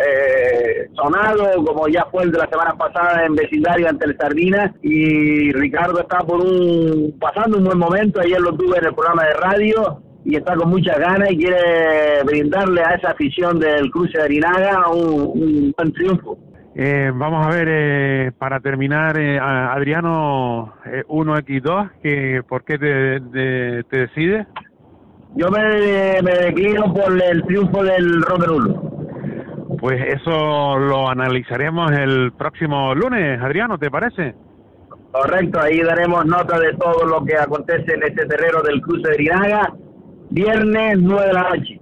eh, sonado, como ya fue el de la semana pasada en vecindario ante el Sardina, y Ricardo está por un pasando un buen momento, ayer lo tuve en el programa de radio y está con muchas ganas y quiere brindarle a esa afición del cruce de Arinaga un, un buen triunfo. Eh, vamos a ver, eh, para terminar, eh, Adriano, 1x2, que, ¿por qué te, te, te decides? Yo me, me, declino por el triunfo del Romerulo. Pues eso lo analizaremos el próximo lunes, Adriano, ¿te parece? Correcto, ahí daremos nota de todo lo que acontece en este terreno del cruce de Rinaga, viernes 9 de la noche.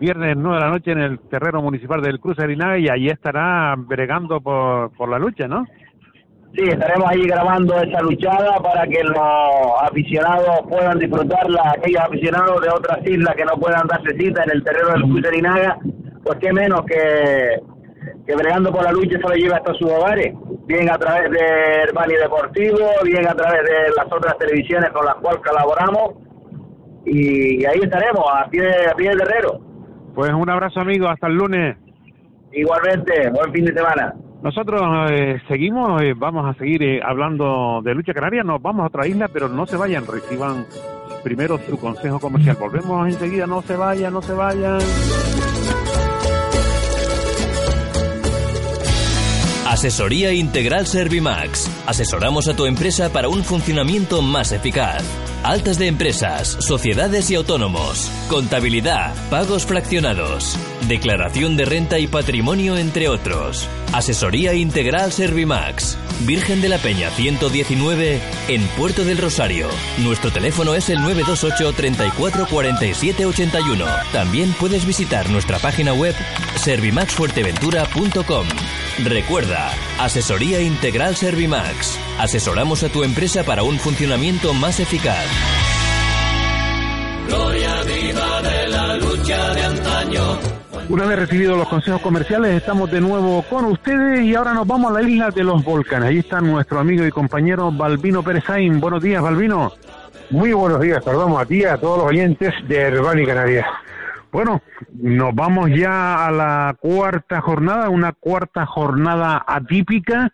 Viernes 9 de la noche en el terreno municipal del cruce de Rinaga y allí estará bregando por, por la lucha, ¿no? Sí, estaremos ahí grabando esa luchada para que los aficionados puedan disfrutarla, aquellos aficionados de otras islas que no puedan darse cita en el terreno del cruce de Rinaga, pues qué menos que que bregando por la lucha se lo lleva hasta sus hogares, bien a través de Herbani Deportivo, bien a través de las otras televisiones con las cuales colaboramos, y ahí estaremos, a pie, a pie de terrero. Pues un abrazo amigo, hasta el lunes. Igualmente, buen fin de semana. Nosotros eh, seguimos, eh, vamos a seguir eh, hablando de lucha canaria, nos vamos a otra isla, pero no se vayan, reciban primero su consejo comercial. Volvemos enseguida, no se vayan, no se vayan. Asesoría Integral Servimax. Asesoramos a tu empresa para un funcionamiento más eficaz. Altas de empresas, sociedades y autónomos. Contabilidad, pagos fraccionados. Declaración de renta y patrimonio, entre otros. Asesoría Integral Servimax. Virgen de la Peña 119 en Puerto del Rosario. Nuestro teléfono es el 928 34 47 81. También puedes visitar nuestra página web servimaxfuerteventura.com. Recuerda, Asesoría Integral Servimax. Asesoramos a tu empresa para un funcionamiento más eficaz. Gloria viva de la lucha de antaño. Una vez recibidos los consejos comerciales, estamos de nuevo con ustedes y ahora nos vamos a la isla de los volcanes. Ahí está nuestro amigo y compañero Balbino Perezain. Buenos días, Balbino. Muy buenos días, saludamos a ti y a todos los oyentes de Herbani Canarias. Bueno, nos vamos ya a la cuarta jornada, una cuarta jornada atípica,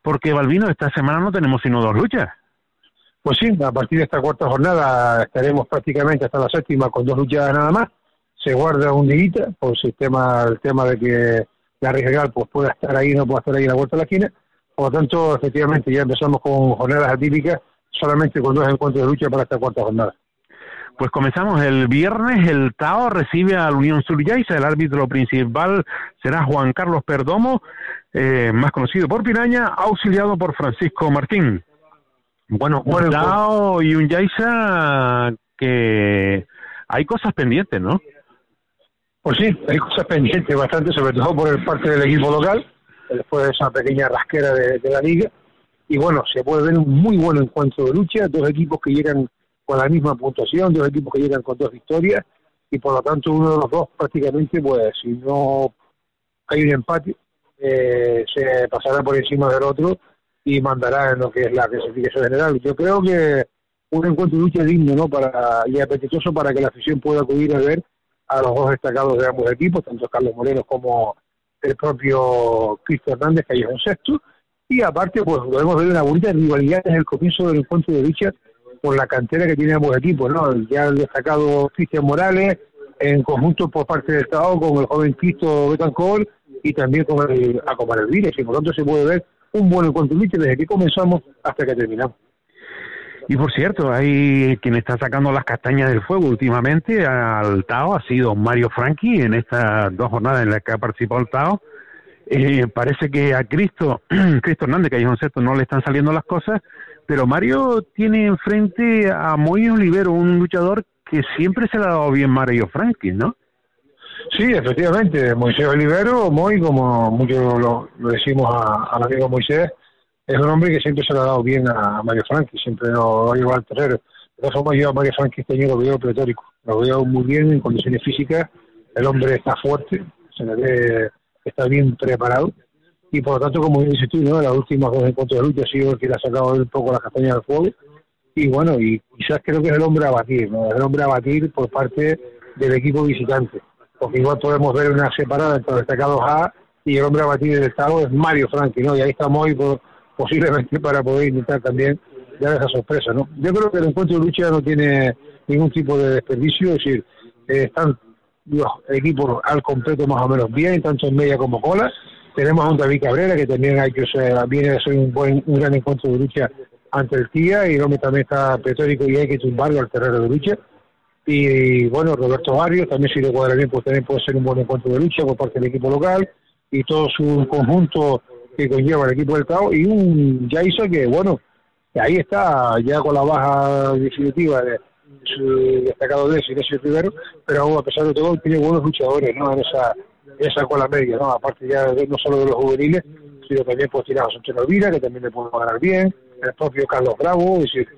porque Balbino, esta semana no tenemos sino dos luchas. Pues sí, a partir de esta cuarta jornada estaremos prácticamente hasta la séptima con dos luchas nada más. Se guarda un día por el tema, el tema de que la regional pues pueda estar ahí, no pueda estar ahí a la vuelta de la esquina. Por lo tanto, efectivamente, ya empezamos con jornadas atípicas, solamente con dos encuentros de lucha para esta cuarta jornada. Pues comenzamos el viernes, el Tao recibe a la Unión Suryaisa, el árbitro principal será Juan Carlos Perdomo, eh, más conocido por Piraña, auxiliado por Francisco Martín. Bueno, un Tao y un Yaisa que hay cosas pendientes, ¿no? Pues sí, hay cosas pendientes bastante, sobre todo por el parte del equipo local, después de esa pequeña rasquera de, de la liga. Y bueno, se puede ver un muy buen encuentro de lucha, dos equipos que llegan con la misma puntuación, dos equipos que llegan con dos victorias y por lo tanto uno de los dos prácticamente, pues si no hay un empate, eh, se pasará por encima del otro y mandará en lo que es la clasificación general. Yo creo que un encuentro de lucha digno ¿no? para, y apetitoso para que la afición pueda acudir a ver a los dos destacados de ambos equipos, tanto Carlos Moreno como el propio Cristo Hernández, que es un sexto, y aparte pues podemos ver una bonita rivalidad en el comienzo del encuentro de lucha por la cantera que tienen ambos equipos, ¿no? Ya el destacado Cristian Morales, en conjunto por parte del Estado con el joven Cristo Betancor y también con el Acomar Elvires, y por lo tanto se puede ver un buen encuentro desde que comenzamos hasta que terminamos. Y por cierto, hay quien está sacando las castañas del fuego últimamente al Tao, ha sido Mario Franchi en estas dos jornadas en las que ha participado el Tao. Eh, parece que a Cristo, Cristo Hernández, que hay un sexto, no le están saliendo las cosas, pero Mario tiene enfrente a Moy Olivero, un luchador que siempre se le ha dado bien Mario Franchi, ¿no? Sí, efectivamente, Moisés Olivero, Moy, como muchos lo, decimos al amigo Moisés, es un hombre que siempre se le ha dado bien a Mario Franchi, siempre lo, ha llevado al terreno. De todas formas, yo a Mario Franchi este año lo veo pletórico, lo veo muy bien en condiciones físicas, el hombre está fuerte, se le ve, está bien preparado, y por lo tanto, como dices tú, ¿no? las últimas dos encuentros de lucha ha sido el que le ha sacado un poco la castaña del fuego, y bueno, y quizás creo que es el hombre a batir, ¿no? El hombre a batir por parte del equipo visitante, porque igual podemos ver una separada entre los destacados A y el hombre a batir del Estado es Mario Franchi, ¿no? Y ahí estamos hoy por posiblemente para poder intentar también dar esa sorpresa, ¿no? Yo creo que el encuentro de lucha no tiene ningún tipo de desperdicio, es decir, eh, están los equipos al completo más o menos bien, tanto en media como cola. Tenemos a un David Cabrera que también hay que viene a ser un buen un gran encuentro de lucha ante el TIA y el hombre también está pletórico y hay que tumbarlo al terreno de lucha. Y bueno, Roberto Barrios también si le cuadra bien, pues también puede ser un buen encuentro de lucha por parte del equipo local y todo su conjunto que conlleva el equipo del CAO y un Jason que, bueno, ahí está ya con la baja definitiva de su destacado de Silencio Rivero, pero aún a pesar de todo tiene buenos luchadores ¿no? en esa esa cola media, ¿no? aparte ya no solo de los juveniles, sino también pues tirar a Sánchez Olvira, que también le puede ganar bien, el propio Carlos Bravo, es decir,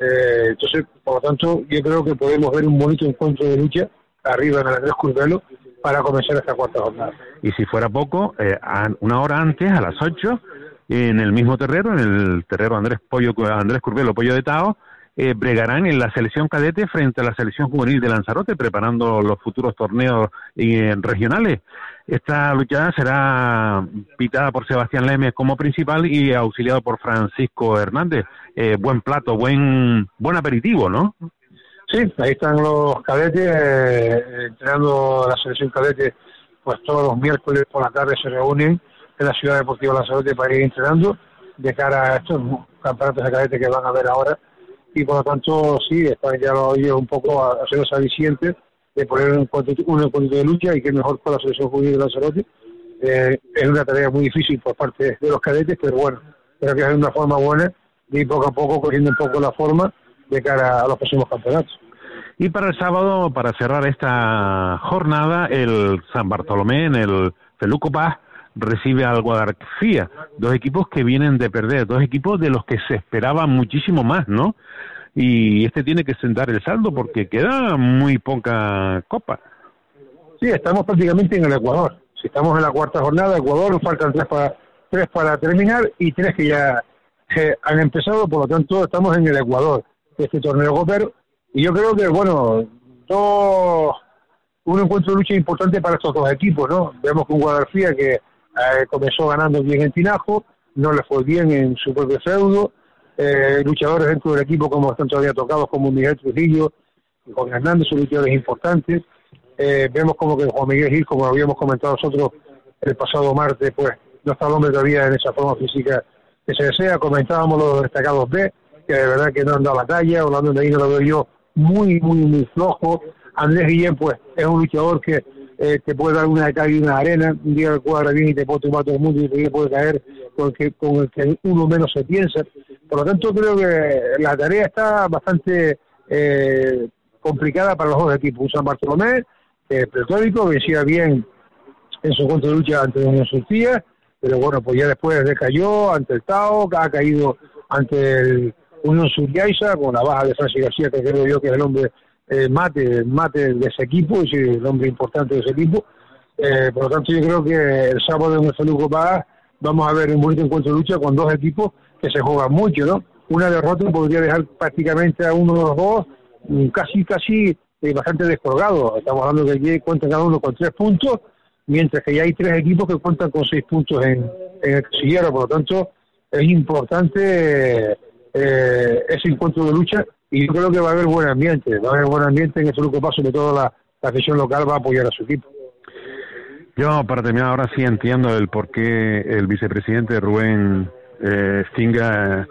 eh, entonces, por lo tanto, yo creo que podemos ver un bonito encuentro de lucha arriba en el Andrés Curvelo para comenzar esta cuarta jornada. Y si fuera poco, eh, una hora antes, a las 8, en el mismo terreno, en el terreno Andrés Pollo Andrés Curvelo Pollo de Tao, eh, bregarán en la selección cadete frente a la selección juvenil de Lanzarote, preparando los futuros torneos eh, regionales. Esta lucha será pitada por Sebastián Lemes como principal y auxiliado por Francisco Hernández. Eh, buen plato, buen buen aperitivo, ¿no? Sí, ahí están los cadetes, eh, entrenando la selección cadete, pues todos los miércoles por la tarde se reúnen en la Ciudad Deportiva Lanzarote para ir entrenando de cara a estos campeonatos de cadete que van a ver ahora. Y por lo tanto, sí, están ya ellos un poco a, ser los de poner un encuentro, de lucha y que mejor con la selección juvenil de Lanzarote. Eh, es una tarea muy difícil por parte de los cadetes, pero bueno, creo que es una forma buena de ir poco a poco cogiendo un poco la forma de cara a los próximos campeonatos. Y para el sábado, para cerrar esta jornada, el San Bartolomé en el Feluco recibe al Guadalquivir, dos equipos que vienen de perder, dos equipos de los que se esperaba muchísimo más, ¿no? Y este tiene que sentar el saldo porque queda muy poca copa. Sí, estamos prácticamente en el Ecuador. Si estamos en la cuarta jornada, Ecuador, nos faltan tres para, tres para terminar y tres que ya han empezado, por lo tanto estamos en el Ecuador de este torneo copero y yo creo que, bueno, todo un encuentro de lucha importante para estos dos equipos, ¿no? Vemos que un Guadalajara que eh, comenzó ganando bien en Tinajo, no le fue bien en su propio feudo, eh, luchadores dentro del equipo como están todavía tocados como Miguel Trujillo y Juan Hernández son luchadores importantes. Eh, vemos como que Juan Miguel Gil, como habíamos comentado nosotros el pasado martes, pues no está el hombre todavía en esa forma física que se desea. Comentábamos los destacados B, que de verdad que no anda a batalla, Orlando de ahí no lo veo yo muy, muy, muy flojo. Andrés Guillén, pues, es un luchador que eh, te puede dar una de calle y una arena. Un día cuadra bien y te puede tomar todo el mundo y te puede caer con el, que, con el que uno menos se piensa. Por lo tanto, creo que la tarea está bastante eh, complicada para los dos equipos. San Bartolomé, eh, pletórico, vencía bien en su encuentro de lucha ante Unión Surtía, pero bueno, pues ya después decayó ante el Tao, ha caído ante el Unión Suriaiza, con la baja de Francis García, que creo yo que es el hombre eh, mate, mate de ese equipo, es el hombre importante de ese equipo. Eh, por lo tanto, yo creo que el sábado en el Feluco Paz vamos a ver un bonito encuentro de lucha con dos equipos que se juegan mucho, ¿no? Una derrota podría dejar prácticamente a uno de los dos mm, casi, casi eh, bastante descolgado. Estamos hablando que aquí cuentan cada uno con tres puntos, mientras que ya hay tres equipos que cuentan con seis puntos en, en el casillero. Por lo tanto, es importante eh, ese encuentro de lucha y yo creo que va a haber buen ambiente. Va a haber buen ambiente en ese grupo paso de toda la, la afición local va a apoyar a su equipo. Yo, para terminar, ahora sí entiendo el por qué el vicepresidente Rubén eh, Singa,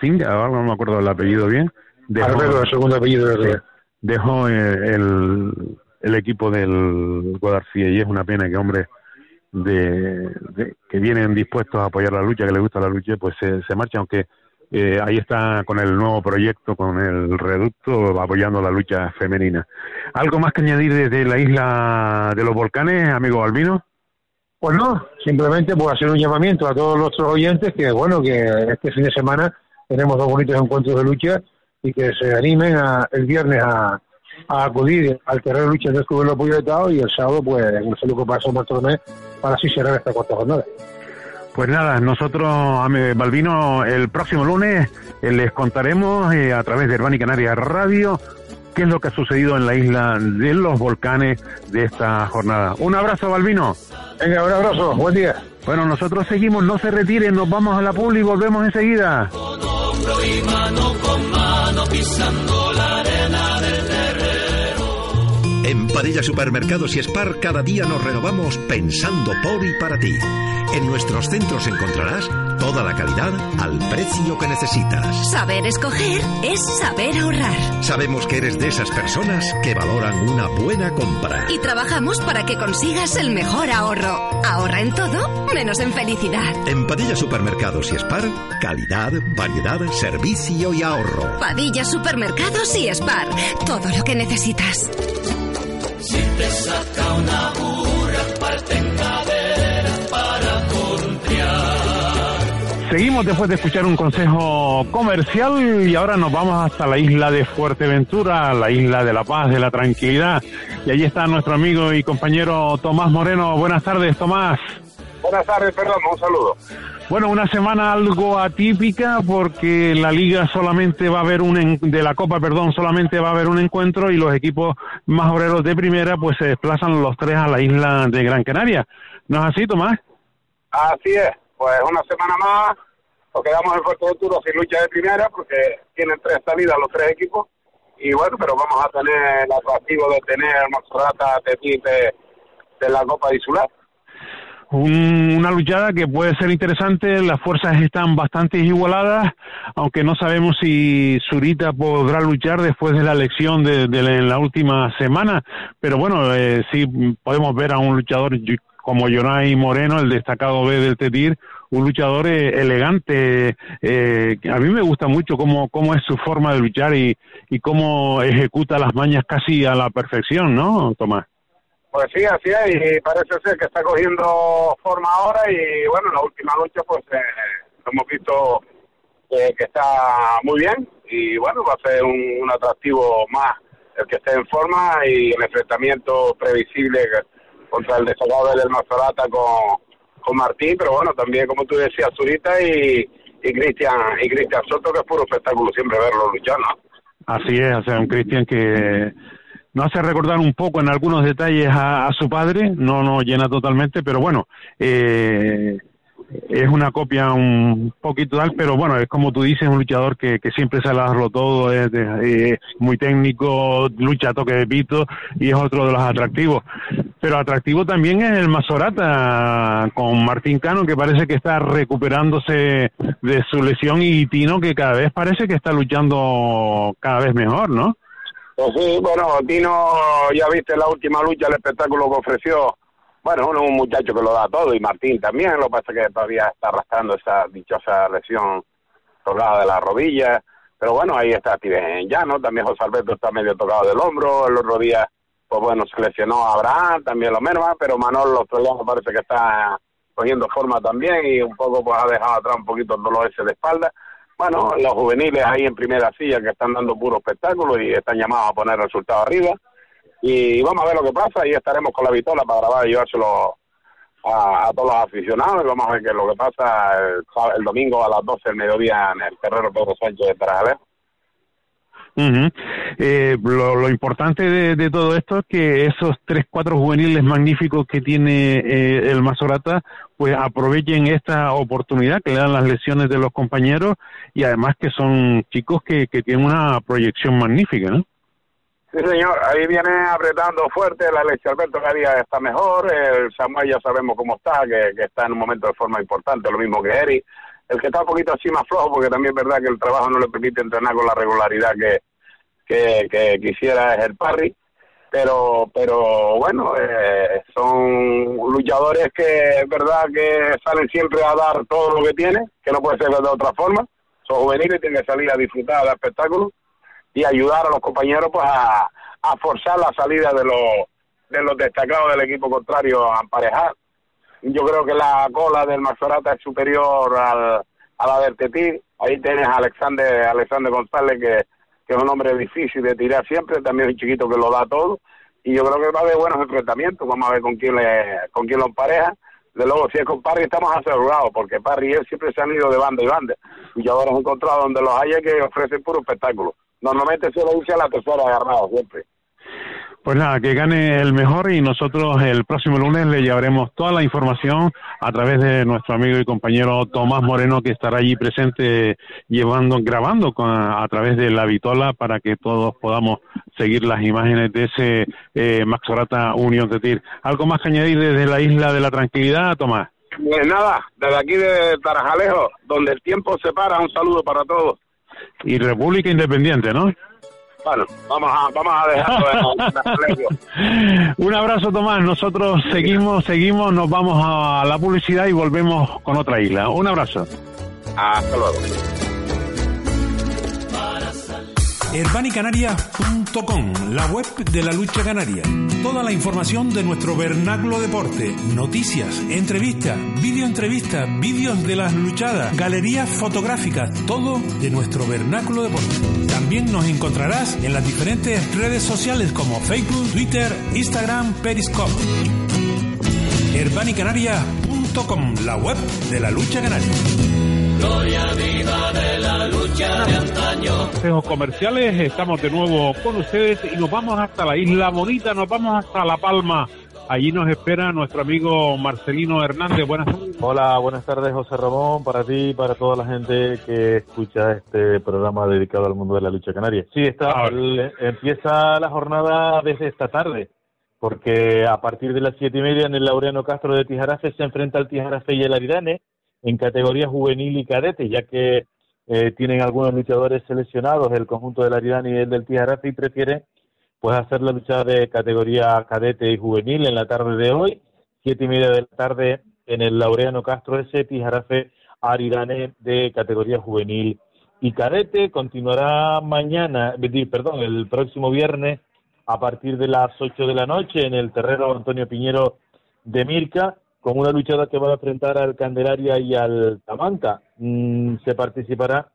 Singa, ahora no me acuerdo el apellido bien. Dejó, el segundo apellido de Dejó eh, el, el equipo del Guadarcía y es una pena que hombre de, de, que vienen dispuestos a apoyar la lucha, que les gusta la lucha, pues se, se marcha, aunque eh, ahí está con el nuevo proyecto, con el reducto, apoyando la lucha femenina. ¿Algo más que añadir desde la isla de los volcanes, amigo Albino? Pues no, simplemente pues hacer un llamamiento a todos nuestros oyentes que, bueno, que este fin de semana tenemos dos bonitos encuentros de lucha y que se animen a, el viernes a, a acudir al terreno de lucha del Club del Apoyo de Estado y el sábado, pues, en el Feluco para San Bartolomé para así cerrar esta cuarta jornada. Pues nada, nosotros, Balbino, el próximo lunes eh, les contaremos eh, a través de Herbani Canarias Radio qué es lo que ha sucedido en la isla de los volcanes de esta jornada. Un abrazo, Balbino. Venga, un abrazo, buen día. Bueno, nosotros seguimos, no se retiren, nos vamos a la publi y volvemos enseguida. Con hombro y mano con mano pisando la arena. En Padilla Supermercados y Spar cada día nos renovamos pensando por y para ti. En nuestros centros encontrarás toda la calidad al precio que necesitas. Saber escoger es saber ahorrar. Sabemos que eres de esas personas que valoran una buena compra. Y trabajamos para que consigas el mejor ahorro. Ahorra en todo, menos en felicidad. En Padilla Supermercados y Spar, calidad, variedad, servicio y ahorro. Padilla Supermercados y Spar, todo lo que necesitas. Si te saca una burra, parte en cadera para. Seguimos después de escuchar un consejo comercial y ahora nos vamos hasta la isla de Fuerteventura, la isla de la paz, de la tranquilidad. Y allí está nuestro amigo y compañero Tomás Moreno. Buenas tardes, Tomás. Buenas tardes, perdón, un saludo. Bueno, una semana algo atípica porque la liga solamente va a haber un en, de la Copa, perdón, solamente va a haber un encuentro y los equipos más obreros de primera pues se desplazan los tres a la isla de Gran Canaria. ¿No es así, Tomás? Así es, pues una semana más nos quedamos en Fuerteventura sin lucha de primera porque tienen tres salidas los tres equipos y bueno, pero vamos a tener el atractivo de tener Monserrata de, de, de la Copa Insular un, una luchada que puede ser interesante, las fuerzas están bastante igualadas, aunque no sabemos si Zurita podrá luchar después de la elección de, la última semana, pero bueno, eh, sí podemos ver a un luchador como Jonay Moreno, el destacado B del TETIR, un luchador eh, elegante. Eh, a mí me gusta mucho cómo, cómo es su forma de luchar y, y cómo ejecuta las mañas casi a la perfección, ¿no, Tomás? Pues sí, así es, y parece ser que está cogiendo forma ahora y bueno, en la última lucha pues eh, hemos visto eh, que está muy bien y bueno, va a ser un, atractivo más el que esté en forma y el enfrentamiento previsible contra el destacado del Mazorata con, con Martín, pero bueno, también como tú decías, Zurita y, y Cristian y Cristian Soto, que es puro espectáculo siempre verlo luchar, ¿no? Así es, o sea, un Cristian que nos hace recordar un poco en algunos detalles a, su padre, no nos llena totalmente, pero bueno, eh, es una copia un poquito tal, pero bueno, es como tú dices, un luchador que, que siempre sale a darlo todo, es, es, muy técnico, lucha a toque de pito y es otro de los atractivos. Pero atractivo también es el Mazorata con Martín Cano, que parece que está recuperándose de su lesión y Tino, que cada vez parece que está luchando cada vez mejor, ¿no? Pues sí, bueno, Tino, ya viste la última lucha, el espectáculo que ofreció. Bueno, uno es un muchacho que lo da todo y Martín también, lo que pasa es que todavía está arrastrando esa dichosa lesión tocada de la rodilla. Pero bueno, ahí está Steven Llano, también José Alberto está medio tocado del hombro. El otro día, pues bueno, se lesionó a Abraham, también lo menos, pero Manolo australiano parece que está cogiendo forma también y un poco pues ha dejado atrás un poquito el dolor ese de espalda bueno, los juveniles ahí en primera silla que están dando puro espectáculo y están llamados a poner resultados arriba. Y vamos a ver lo que pasa y estaremos con la vitola para grabar y llevárselo a, a todos los aficionados y vamos a ver qué es lo que pasa el, domingo a las 12 del mediodía en el terreno Pedro Sánchez de Tarajalejo. Ujú. Eh, lo, lo importante de, de todo esto es que esos tres, cuatro juveniles magníficos que tiene eh, el Mazorata, pues aprovechen esta oportunidad que le dan las lesiones de los compañeros y además que son chicos que, que tienen una proyección magnífica, ¿no? Sí, señor, ahí viene apretando fuerte, la leche Alberto cada día está mejor, el Samuel ya sabemos cómo está, que, que está en un momento de forma importante, lo mismo que Eri. El que está un poquito así más flojo, porque también es verdad que el trabajo no le permite entrenar con la regularidad que, que, que quisiera es el Parry, pero pero bueno, eh, son luchadores que es verdad que salen siempre a dar todo lo que tienen, que no puede ser de otra forma, son juveniles, tienen que salir a disfrutar del espectáculo y ayudar a los compañeros pues a, forzar la salida de los de los destacados del equipo contrario a emparejar. Yo creo que la cola del Mazorata es superior al, a la del Tetí. Ahí tienes a Alexander, Alexander González, que, que es un hombre difícil de tirar siempre, también es un chiquito que lo da todo. Y yo creo que va a haber buenos enfrentamientos. Vamos a ver con quién, le, con quién lo empareja. De luego, si es con Parry, estamos asegurados, porque Parry y él siempre se han ido de banda y banda. Y ahora hemos encontrado donde los haya que ofrecen puro espectáculo. Normalmente se lo dice la tercera agarrado, siempre. Pues nada, que gane el mejor y nosotros el próximo lunes le llevaremos toda la información a través de nuestro amigo y compañero Tomás Moreno que estará allí presente llevando, grabando con- a través de la vitola para que todos podamos seguir las imágenes de ese eh, Maxorata Unión de Tir. ¿Algo más que añadir desde la isla de la tranquilidad, Tomás? Pues nada, desde aquí de Tarajalejo, donde el tiempo se para, un saludo para todos. Y República Independiente, ¿no? Bueno, vamos a, vamos a dejarlo en. Un abrazo, Tomás. Nosotros seguimos, seguimos, nos vamos a la publicidad y volvemos con otra isla. Un abrazo. Hasta luego. Herbanicanaria.com, la web de la lucha canaria. Toda la información de nuestro vernáculo deporte, noticias, entrevistas, videoentrevistas, vídeos de las luchadas, galerías fotográficas, todo de nuestro vernáculo deporte. También nos encontrarás en las diferentes redes sociales como Facebook, Twitter, Instagram, Periscope. Herbanicanaria.com, la web de la lucha canaria. Gloria viva de la lucha de antaño. Consejos comerciales, estamos de nuevo con ustedes y nos vamos hasta la isla bonita, nos vamos hasta La Palma. Allí nos espera nuestro amigo Marcelino Hernández. Buenas tardes. Hola, buenas tardes José Ramón, para ti y para toda la gente que escucha este programa dedicado al mundo de la lucha canaria. Sí, está, el- empieza la jornada desde esta tarde, porque a partir de las siete y media en el Laureano Castro de Tijarafe se enfrenta el Tijarafe y el Aridane en categoría juvenil y cadete, ya que eh, tienen algunos luchadores seleccionados, el conjunto del Aridane y el del Tijarafe, y prefieren pues hacer la lucha de categoría cadete y juvenil en la tarde de hoy, siete y media de la tarde en el Laureano Castro S, Tijarafe Aridane de categoría juvenil y cadete. Continuará mañana, di- perdón, el próximo viernes a partir de las 8 de la noche en el terreno Antonio Piñero de Mirca, con una luchada que va a enfrentar al Candelaria y al Tamanca. Mm, se participará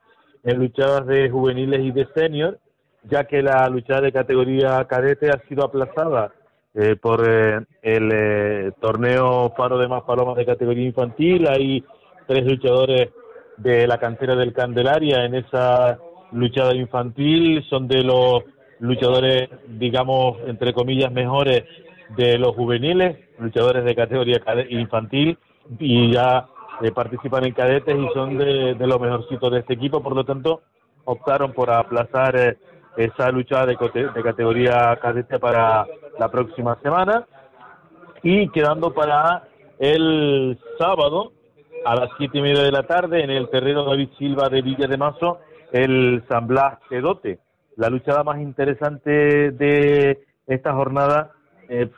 en luchadas de juveniles y de senior, ya que la luchada de categoría cadete ha sido aplazada eh, por eh, el eh, torneo Faro de Más Palomas de categoría infantil. Hay tres luchadores de la cantera del Candelaria en esa luchada infantil. Son de los luchadores, digamos, entre comillas, mejores de los juveniles, luchadores de categoría infantil y ya eh, participan en cadetes y son de, de los mejorcitos de este equipo. Por lo tanto, optaron por aplazar eh, esa lucha de, de categoría cadete para la próxima semana y quedando para el sábado a las siete y media de la tarde en el terreno David Silva de Villa de Mazo el San Blas Cedote. La luchada más interesante de esta jornada eh,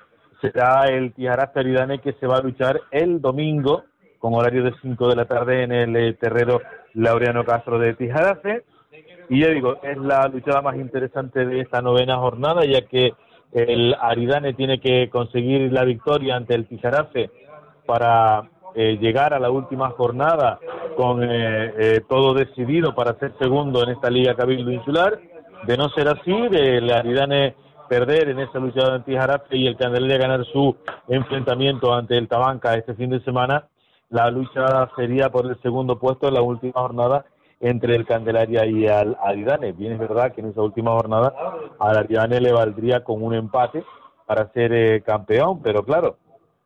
será el Tijarafe Aridane que se va a luchar el domingo con horario de 5 de la tarde en el eh, terreno Laureano Castro de Tijarafe. Y ya digo, es la luchada más interesante de esta novena jornada, ya que el Aridane tiene que conseguir la victoria ante el Tijarafe para eh, llegar a la última jornada con eh, eh, todo decidido para ser segundo en esta Liga Cabildo Insular. De no ser así, el Aridane perder en esa lucha ante Jarafe y el Candelaria ganar su enfrentamiento ante el Tabanca este fin de semana, la lucha sería por el segundo puesto en la última jornada entre el Candelaria y al Aridane. Bien es verdad que en esa última jornada al Aridane le valdría con un empate para ser eh, campeón, pero claro,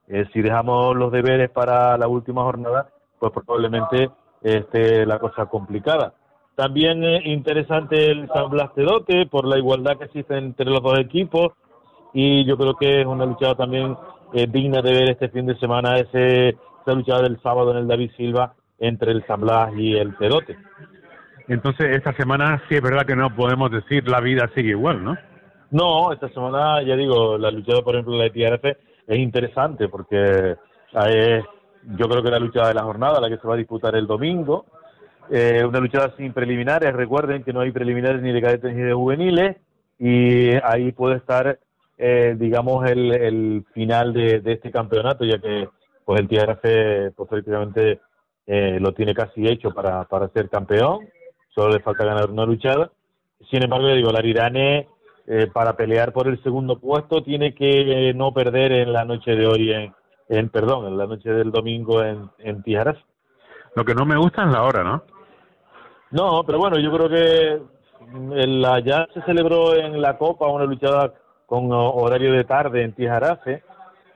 eh, si dejamos los deberes para la última jornada, pues probablemente esté la cosa complicada. También es interesante el San Blas Tedote por la igualdad que existe entre los dos equipos y yo creo que es una lucha también eh, digna de ver este fin de semana ese, esa lucha del sábado en el David Silva entre el San Blas y el Tedote. Entonces, esta semana sí es verdad que no podemos decir la vida sigue igual, ¿no? No, esta semana, ya digo, la lucha, por ejemplo, la de TRF es interesante porque es, yo creo que la lucha de la jornada, la que se va a disputar el domingo, eh, una lucha sin preliminares, recuerden que no hay preliminares ni de cadetes ni de juveniles y ahí puede estar, eh, digamos, el, el final de, de, este campeonato, ya que pues el TRF pues, prácticamente eh, lo tiene casi hecho para, para ser campeón solo le falta ganar una luchada. Sin embargo, digo, la Arirane eh, para pelear por el segundo puesto tiene que no perder en la noche de hoy, en, perdón, en la noche del domingo en, en. Lo que no me gusta es la hora, ¿no? No, pero bueno, yo creo que en la, ya se celebró en la Copa una luchada con horario de tarde en Tijarafe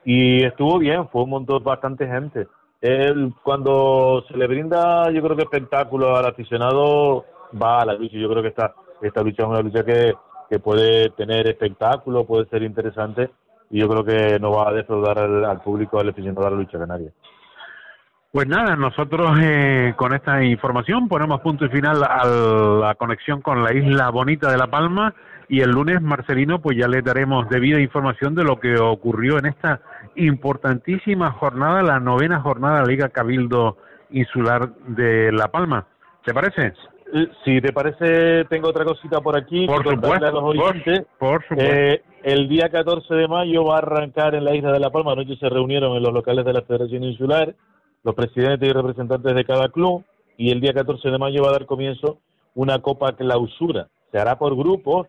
y estuvo bien, fue un montón bastante gente él cuando se le brinda, yo creo que espectáculo al aficionado, va a la lucha. Yo creo que esta, esta lucha es una lucha que, que puede tener espectáculo, puede ser interesante y yo creo que no va a defraudar al, público, al aficionado de la lucha canaria. Pues nada, nosotros eh, con esta información ponemos punto y final a la conexión con la isla bonita de La Palma y el lunes, Marcelino, pues ya le daremos debida información de lo que ocurrió en esta importantísima jornada, la novena jornada de la Liga Cabildo Insular de La Palma. ¿Te parece? Eh, si te parece, tengo otra cosita por aquí. Por supuesto, por, supuesto. Eh, el día 14 de mayo va a arrancar en la isla de La Palma. Anoche se reunieron en los locales de la Federación Insular los presidentes y representantes de cada club y el día 14 de mayo va a dar comienzo una copa clausura. Se hará por grupos,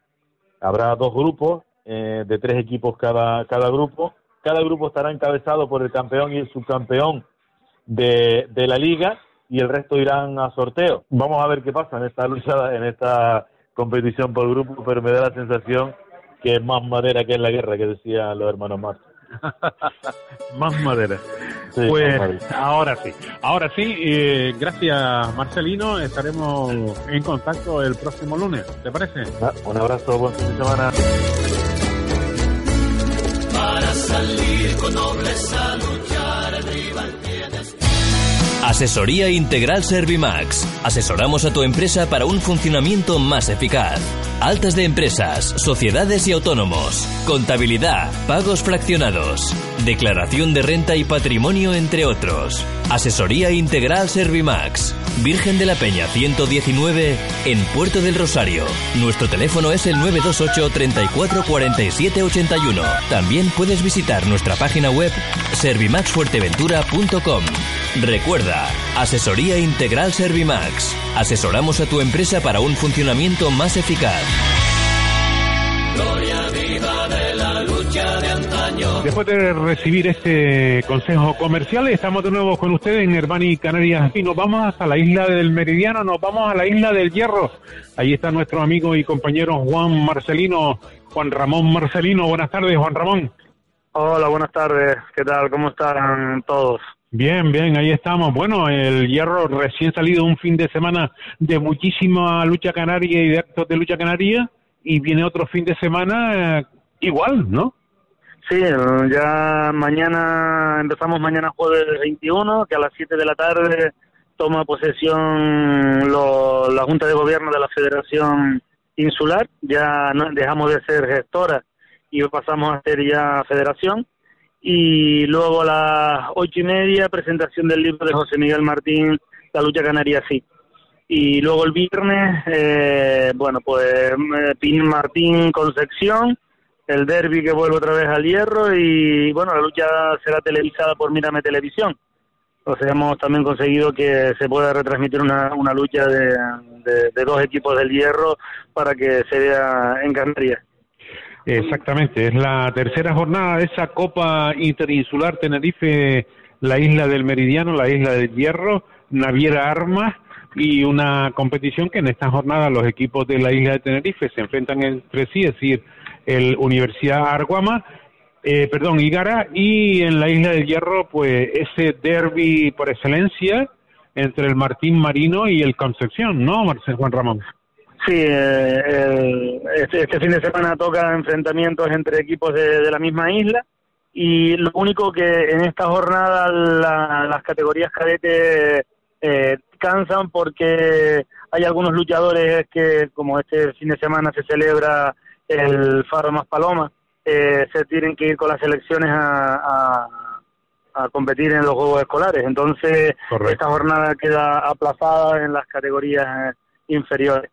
habrá dos grupos eh, de tres equipos cada, cada grupo. Cada grupo estará encabezado por el campeón y el subcampeón de, de la liga y el resto irán a sorteo. Vamos a ver qué pasa en esta lucha, en esta competición por grupo, pero me da la sensación que es más madera que en la guerra, que decían los hermanos Marx. más madera. pues ahora sí, ahora sí, eh, gracias Marcelino, estaremos en contacto el próximo lunes, ¿te parece? Ah, un abrazo, buen fin de semana. Para salir con rival tienes Asesoría Integral Servimax. Asesoramos a tu empresa para un funcionamiento más eficaz. Altas de empresas, sociedades y autónomos. Contabilidad, pagos fraccionados. Declaración de renta y patrimonio, entre otros. Asesoría Integral Servimax. Virgen de la Peña 119 en Puerto del Rosario. Nuestro teléfono es el 928 34 47 81. También puedes visitar nuestra página web servimaxfuerteventura.com. Recuerda, Asesoría Integral Servimax. Asesoramos a tu empresa para un funcionamiento más eficaz. Después de recibir este consejo comercial, estamos de nuevo con ustedes en Herbani Canarias y nos vamos hasta la isla del Meridiano, nos vamos a la isla del Hierro. Ahí está nuestro amigo y compañero Juan Marcelino, Juan Ramón Marcelino. Buenas tardes, Juan Ramón. Hola, buenas tardes. ¿Qué tal? ¿Cómo están todos? Bien, bien, ahí estamos. Bueno, el Hierro recién salido un fin de semana de muchísima lucha canaria y de actos de lucha canaria y viene otro fin de semana eh, igual, ¿no? Sí, ya mañana, empezamos mañana jueves 21, que a las 7 de la tarde toma posesión la Junta de Gobierno de la Federación Insular, ya dejamos de ser gestora y pasamos a ser ya federación y luego a las ocho y media presentación del libro de José Miguel Martín, La lucha canaria sí. Y luego el viernes, eh, bueno, pues eh, Pin Martín Concepción, el derby que vuelve otra vez al hierro y bueno, la lucha será televisada por Mírame Televisión. O sea, hemos también conseguido que se pueda retransmitir una, una lucha de dos equipos del hierro para que se vea en Canarias. Exactamente, es la tercera jornada de esa Copa Interinsular Tenerife, la isla del Meridiano, la isla del Hierro, Naviera Armas y una competición que en esta jornada los equipos de la isla de Tenerife se enfrentan entre sí, es decir, el Universidad Arguama, eh, perdón, Igara, y en la isla del Hierro, pues ese derby por excelencia entre el Martín Marino y el Concepción, ¿no, Marcel Juan Ramón? Sí, eh, este, este, fin de semana toca enfrentamientos entre equipos de, la misma isla y lo único que en esta jornada las categorías cadetes eh, cansan porque hay algunos luchadores que como este fin de semana se celebra el Faro Más Paloma, eh, se tienen que ir con las selecciones a, a, competir en los Juegos Escolares. Entonces, esta jornada queda aplazada en las categorías inferiores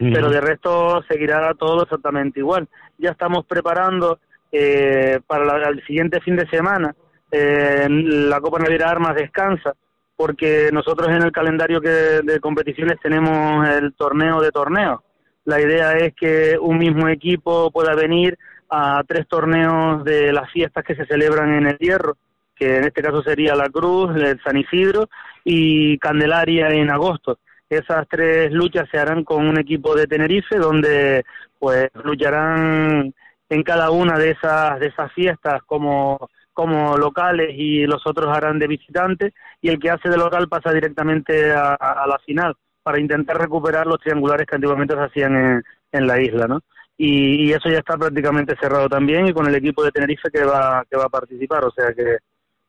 pero de resto seguirá todo exactamente igual. Ya estamos preparando eh, para el siguiente fin de semana. Eh, la Copa Naviera Armas descansa porque nosotros en el calendario que, de competiciones tenemos el torneo de torneos. La idea es que un mismo equipo pueda venir a tres torneos de las fiestas que se celebran en el Hierro, que en este caso sería La Cruz, el San Isidro y Candelaria en agosto. Esas tres luchas se harán con un equipo de Tenerife donde pues lucharán en cada una de esas de esas fiestas como como locales y los otros harán de visitantes y el que hace de local pasa directamente a, la final para intentar recuperar los triangulares que antiguamente se hacían en, en la isla, ¿no? Y, eso ya está prácticamente cerrado también y con el equipo de Tenerife que va que va a participar, o sea que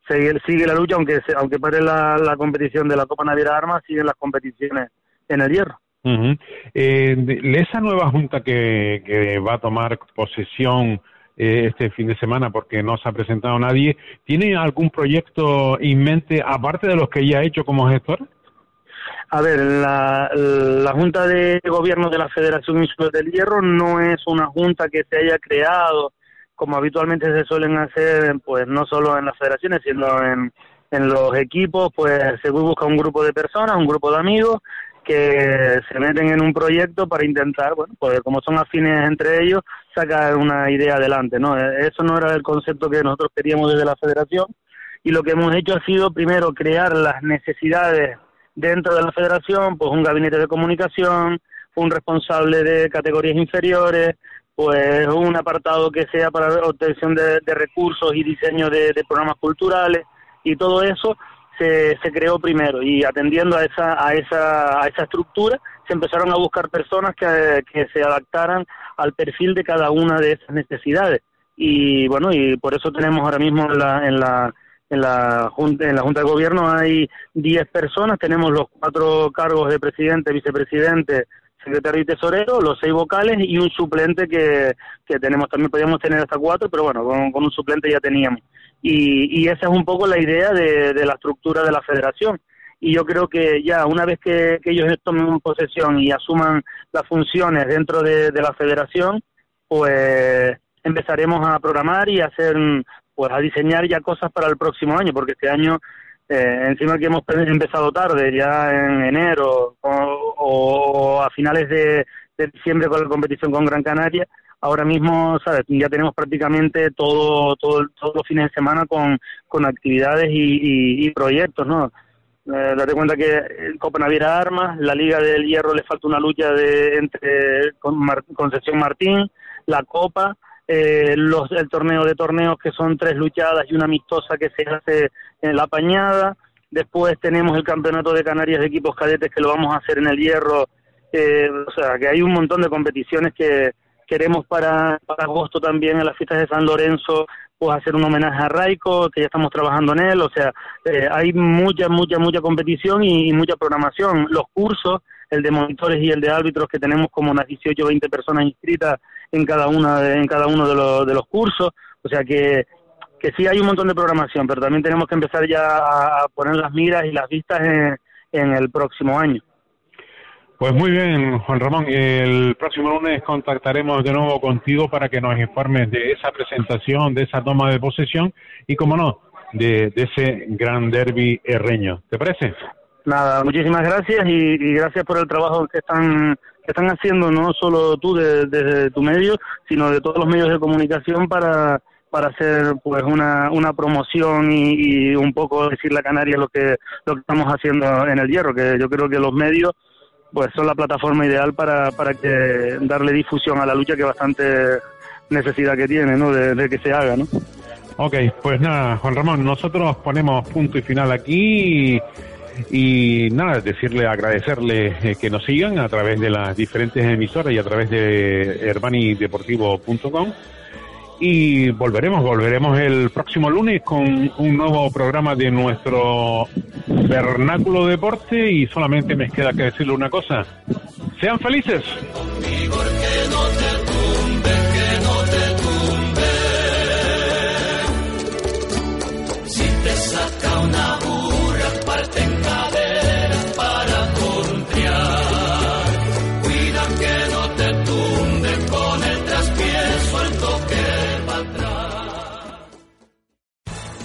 sigue, sigue la lucha, aunque aunque pare la, la competición de la Copa Naviera Armas, siguen las competiciones en el hierro. eh, esa nueva junta que, que, va a tomar posesión eh, este fin de semana, porque no se ha presentado nadie, ¿tiene algún proyecto en mente, aparte de los que ya ha hecho como gestor? A ver, la, la Junta de Gobierno de la Federación Insular del Hierro no es una junta que se haya creado como habitualmente se suelen hacer, pues no solo en las federaciones, sino en, en los equipos, pues se busca un grupo de personas, un grupo de amigos que se meten en un proyecto para intentar, bueno, pues como son afines entre ellos, sacar una idea adelante, ¿no? Eso no era el concepto que nosotros queríamos desde la federación y lo que hemos hecho ha sido primero crear las necesidades dentro de la federación, pues un gabinete de comunicación, un responsable de categorías inferiores, pues un apartado que sea para obtención de, recursos y diseño de, programas culturales y todo eso se, se, creó primero. Y atendiendo a esa, a, esa, a esa estructura se empezaron a buscar personas que, que se adaptaran al perfil de cada una de esas necesidades. Y bueno y por eso tenemos ahora mismo en la, en la en la junta en la junta de gobierno hay 10 personas. Tenemos los cuatro cargos de presidente vicepresidente secretario y tesorero, los seis vocales y un suplente que, que tenemos, también podíamos tener hasta cuatro, pero bueno, con, un suplente ya teníamos. Y, y, esa es un poco la idea de, de, la estructura de la federación. Y yo creo que ya una vez que, ellos tomen posesión y asuman las funciones dentro de, de la federación, pues empezaremos a programar y hacer, pues a diseñar ya cosas para el próximo año, porque este año eh, encima que hemos empezado tarde, ya en enero o, a finales de, diciembre con la competición con Gran Canaria, ahora mismo, ¿sabes? Ya tenemos prácticamente todo, todo, todos los fines de semana con, con actividades y, proyectos, ¿no? Eh, date cuenta que Copa Naviera Armas, la Liga del Hierro le falta una lucha de entre con Concepción Martín, la Copa, eh, los, el torneo de torneos que son tres luchadas y una amistosa que se hace en la Pañada. Después tenemos el campeonato de Canarias de equipos cadetes que lo vamos a hacer en el Hierro. Eh, o sea, que hay un montón de competiciones que queremos para, para agosto también en las fiestas de San Lorenzo pues hacer un homenaje a Raico, que ya estamos trabajando en él, o sea, eh, hay mucha, mucha, mucha competición y, y, mucha programación. Los cursos, el de monitores y el de árbitros, que tenemos como unas 18 o 20 personas inscritas en cada una de, en cada uno de los, de los cursos, o sea que que sí hay un montón de programación, pero también tenemos que empezar ya a poner las miras y las vistas en, en el próximo año. Pues muy bien, Juan Ramón. El próximo lunes contactaremos de nuevo contigo para que nos informes de esa presentación, de esa toma de posesión y, como no, de, de ese gran derby herreño. ¿Te parece? Nada, muchísimas gracias y, gracias por el trabajo que están que están haciendo no solo tú desde tu medio, sino de todos los medios de comunicación para para hacer pues una, una promoción y, un poco decirle a Canarias lo que lo que estamos haciendo en el hierro que yo creo que los medios pues son la plataforma ideal para, para que darle difusión a la lucha que bastante necesidad que tiene ¿no? de, que se haga ¿no? Ok, pues nada, Juan Ramón, nosotros ponemos punto y final aquí y, nada, decirle, agradecerle eh, que nos sigan a través de las diferentes emisoras y a través de herbanideportivo.com y volveremos, volveremos el próximo lunes con un nuevo programa de nuestro vernáculo deporte y solamente me queda que decirle una cosa. Sean felices.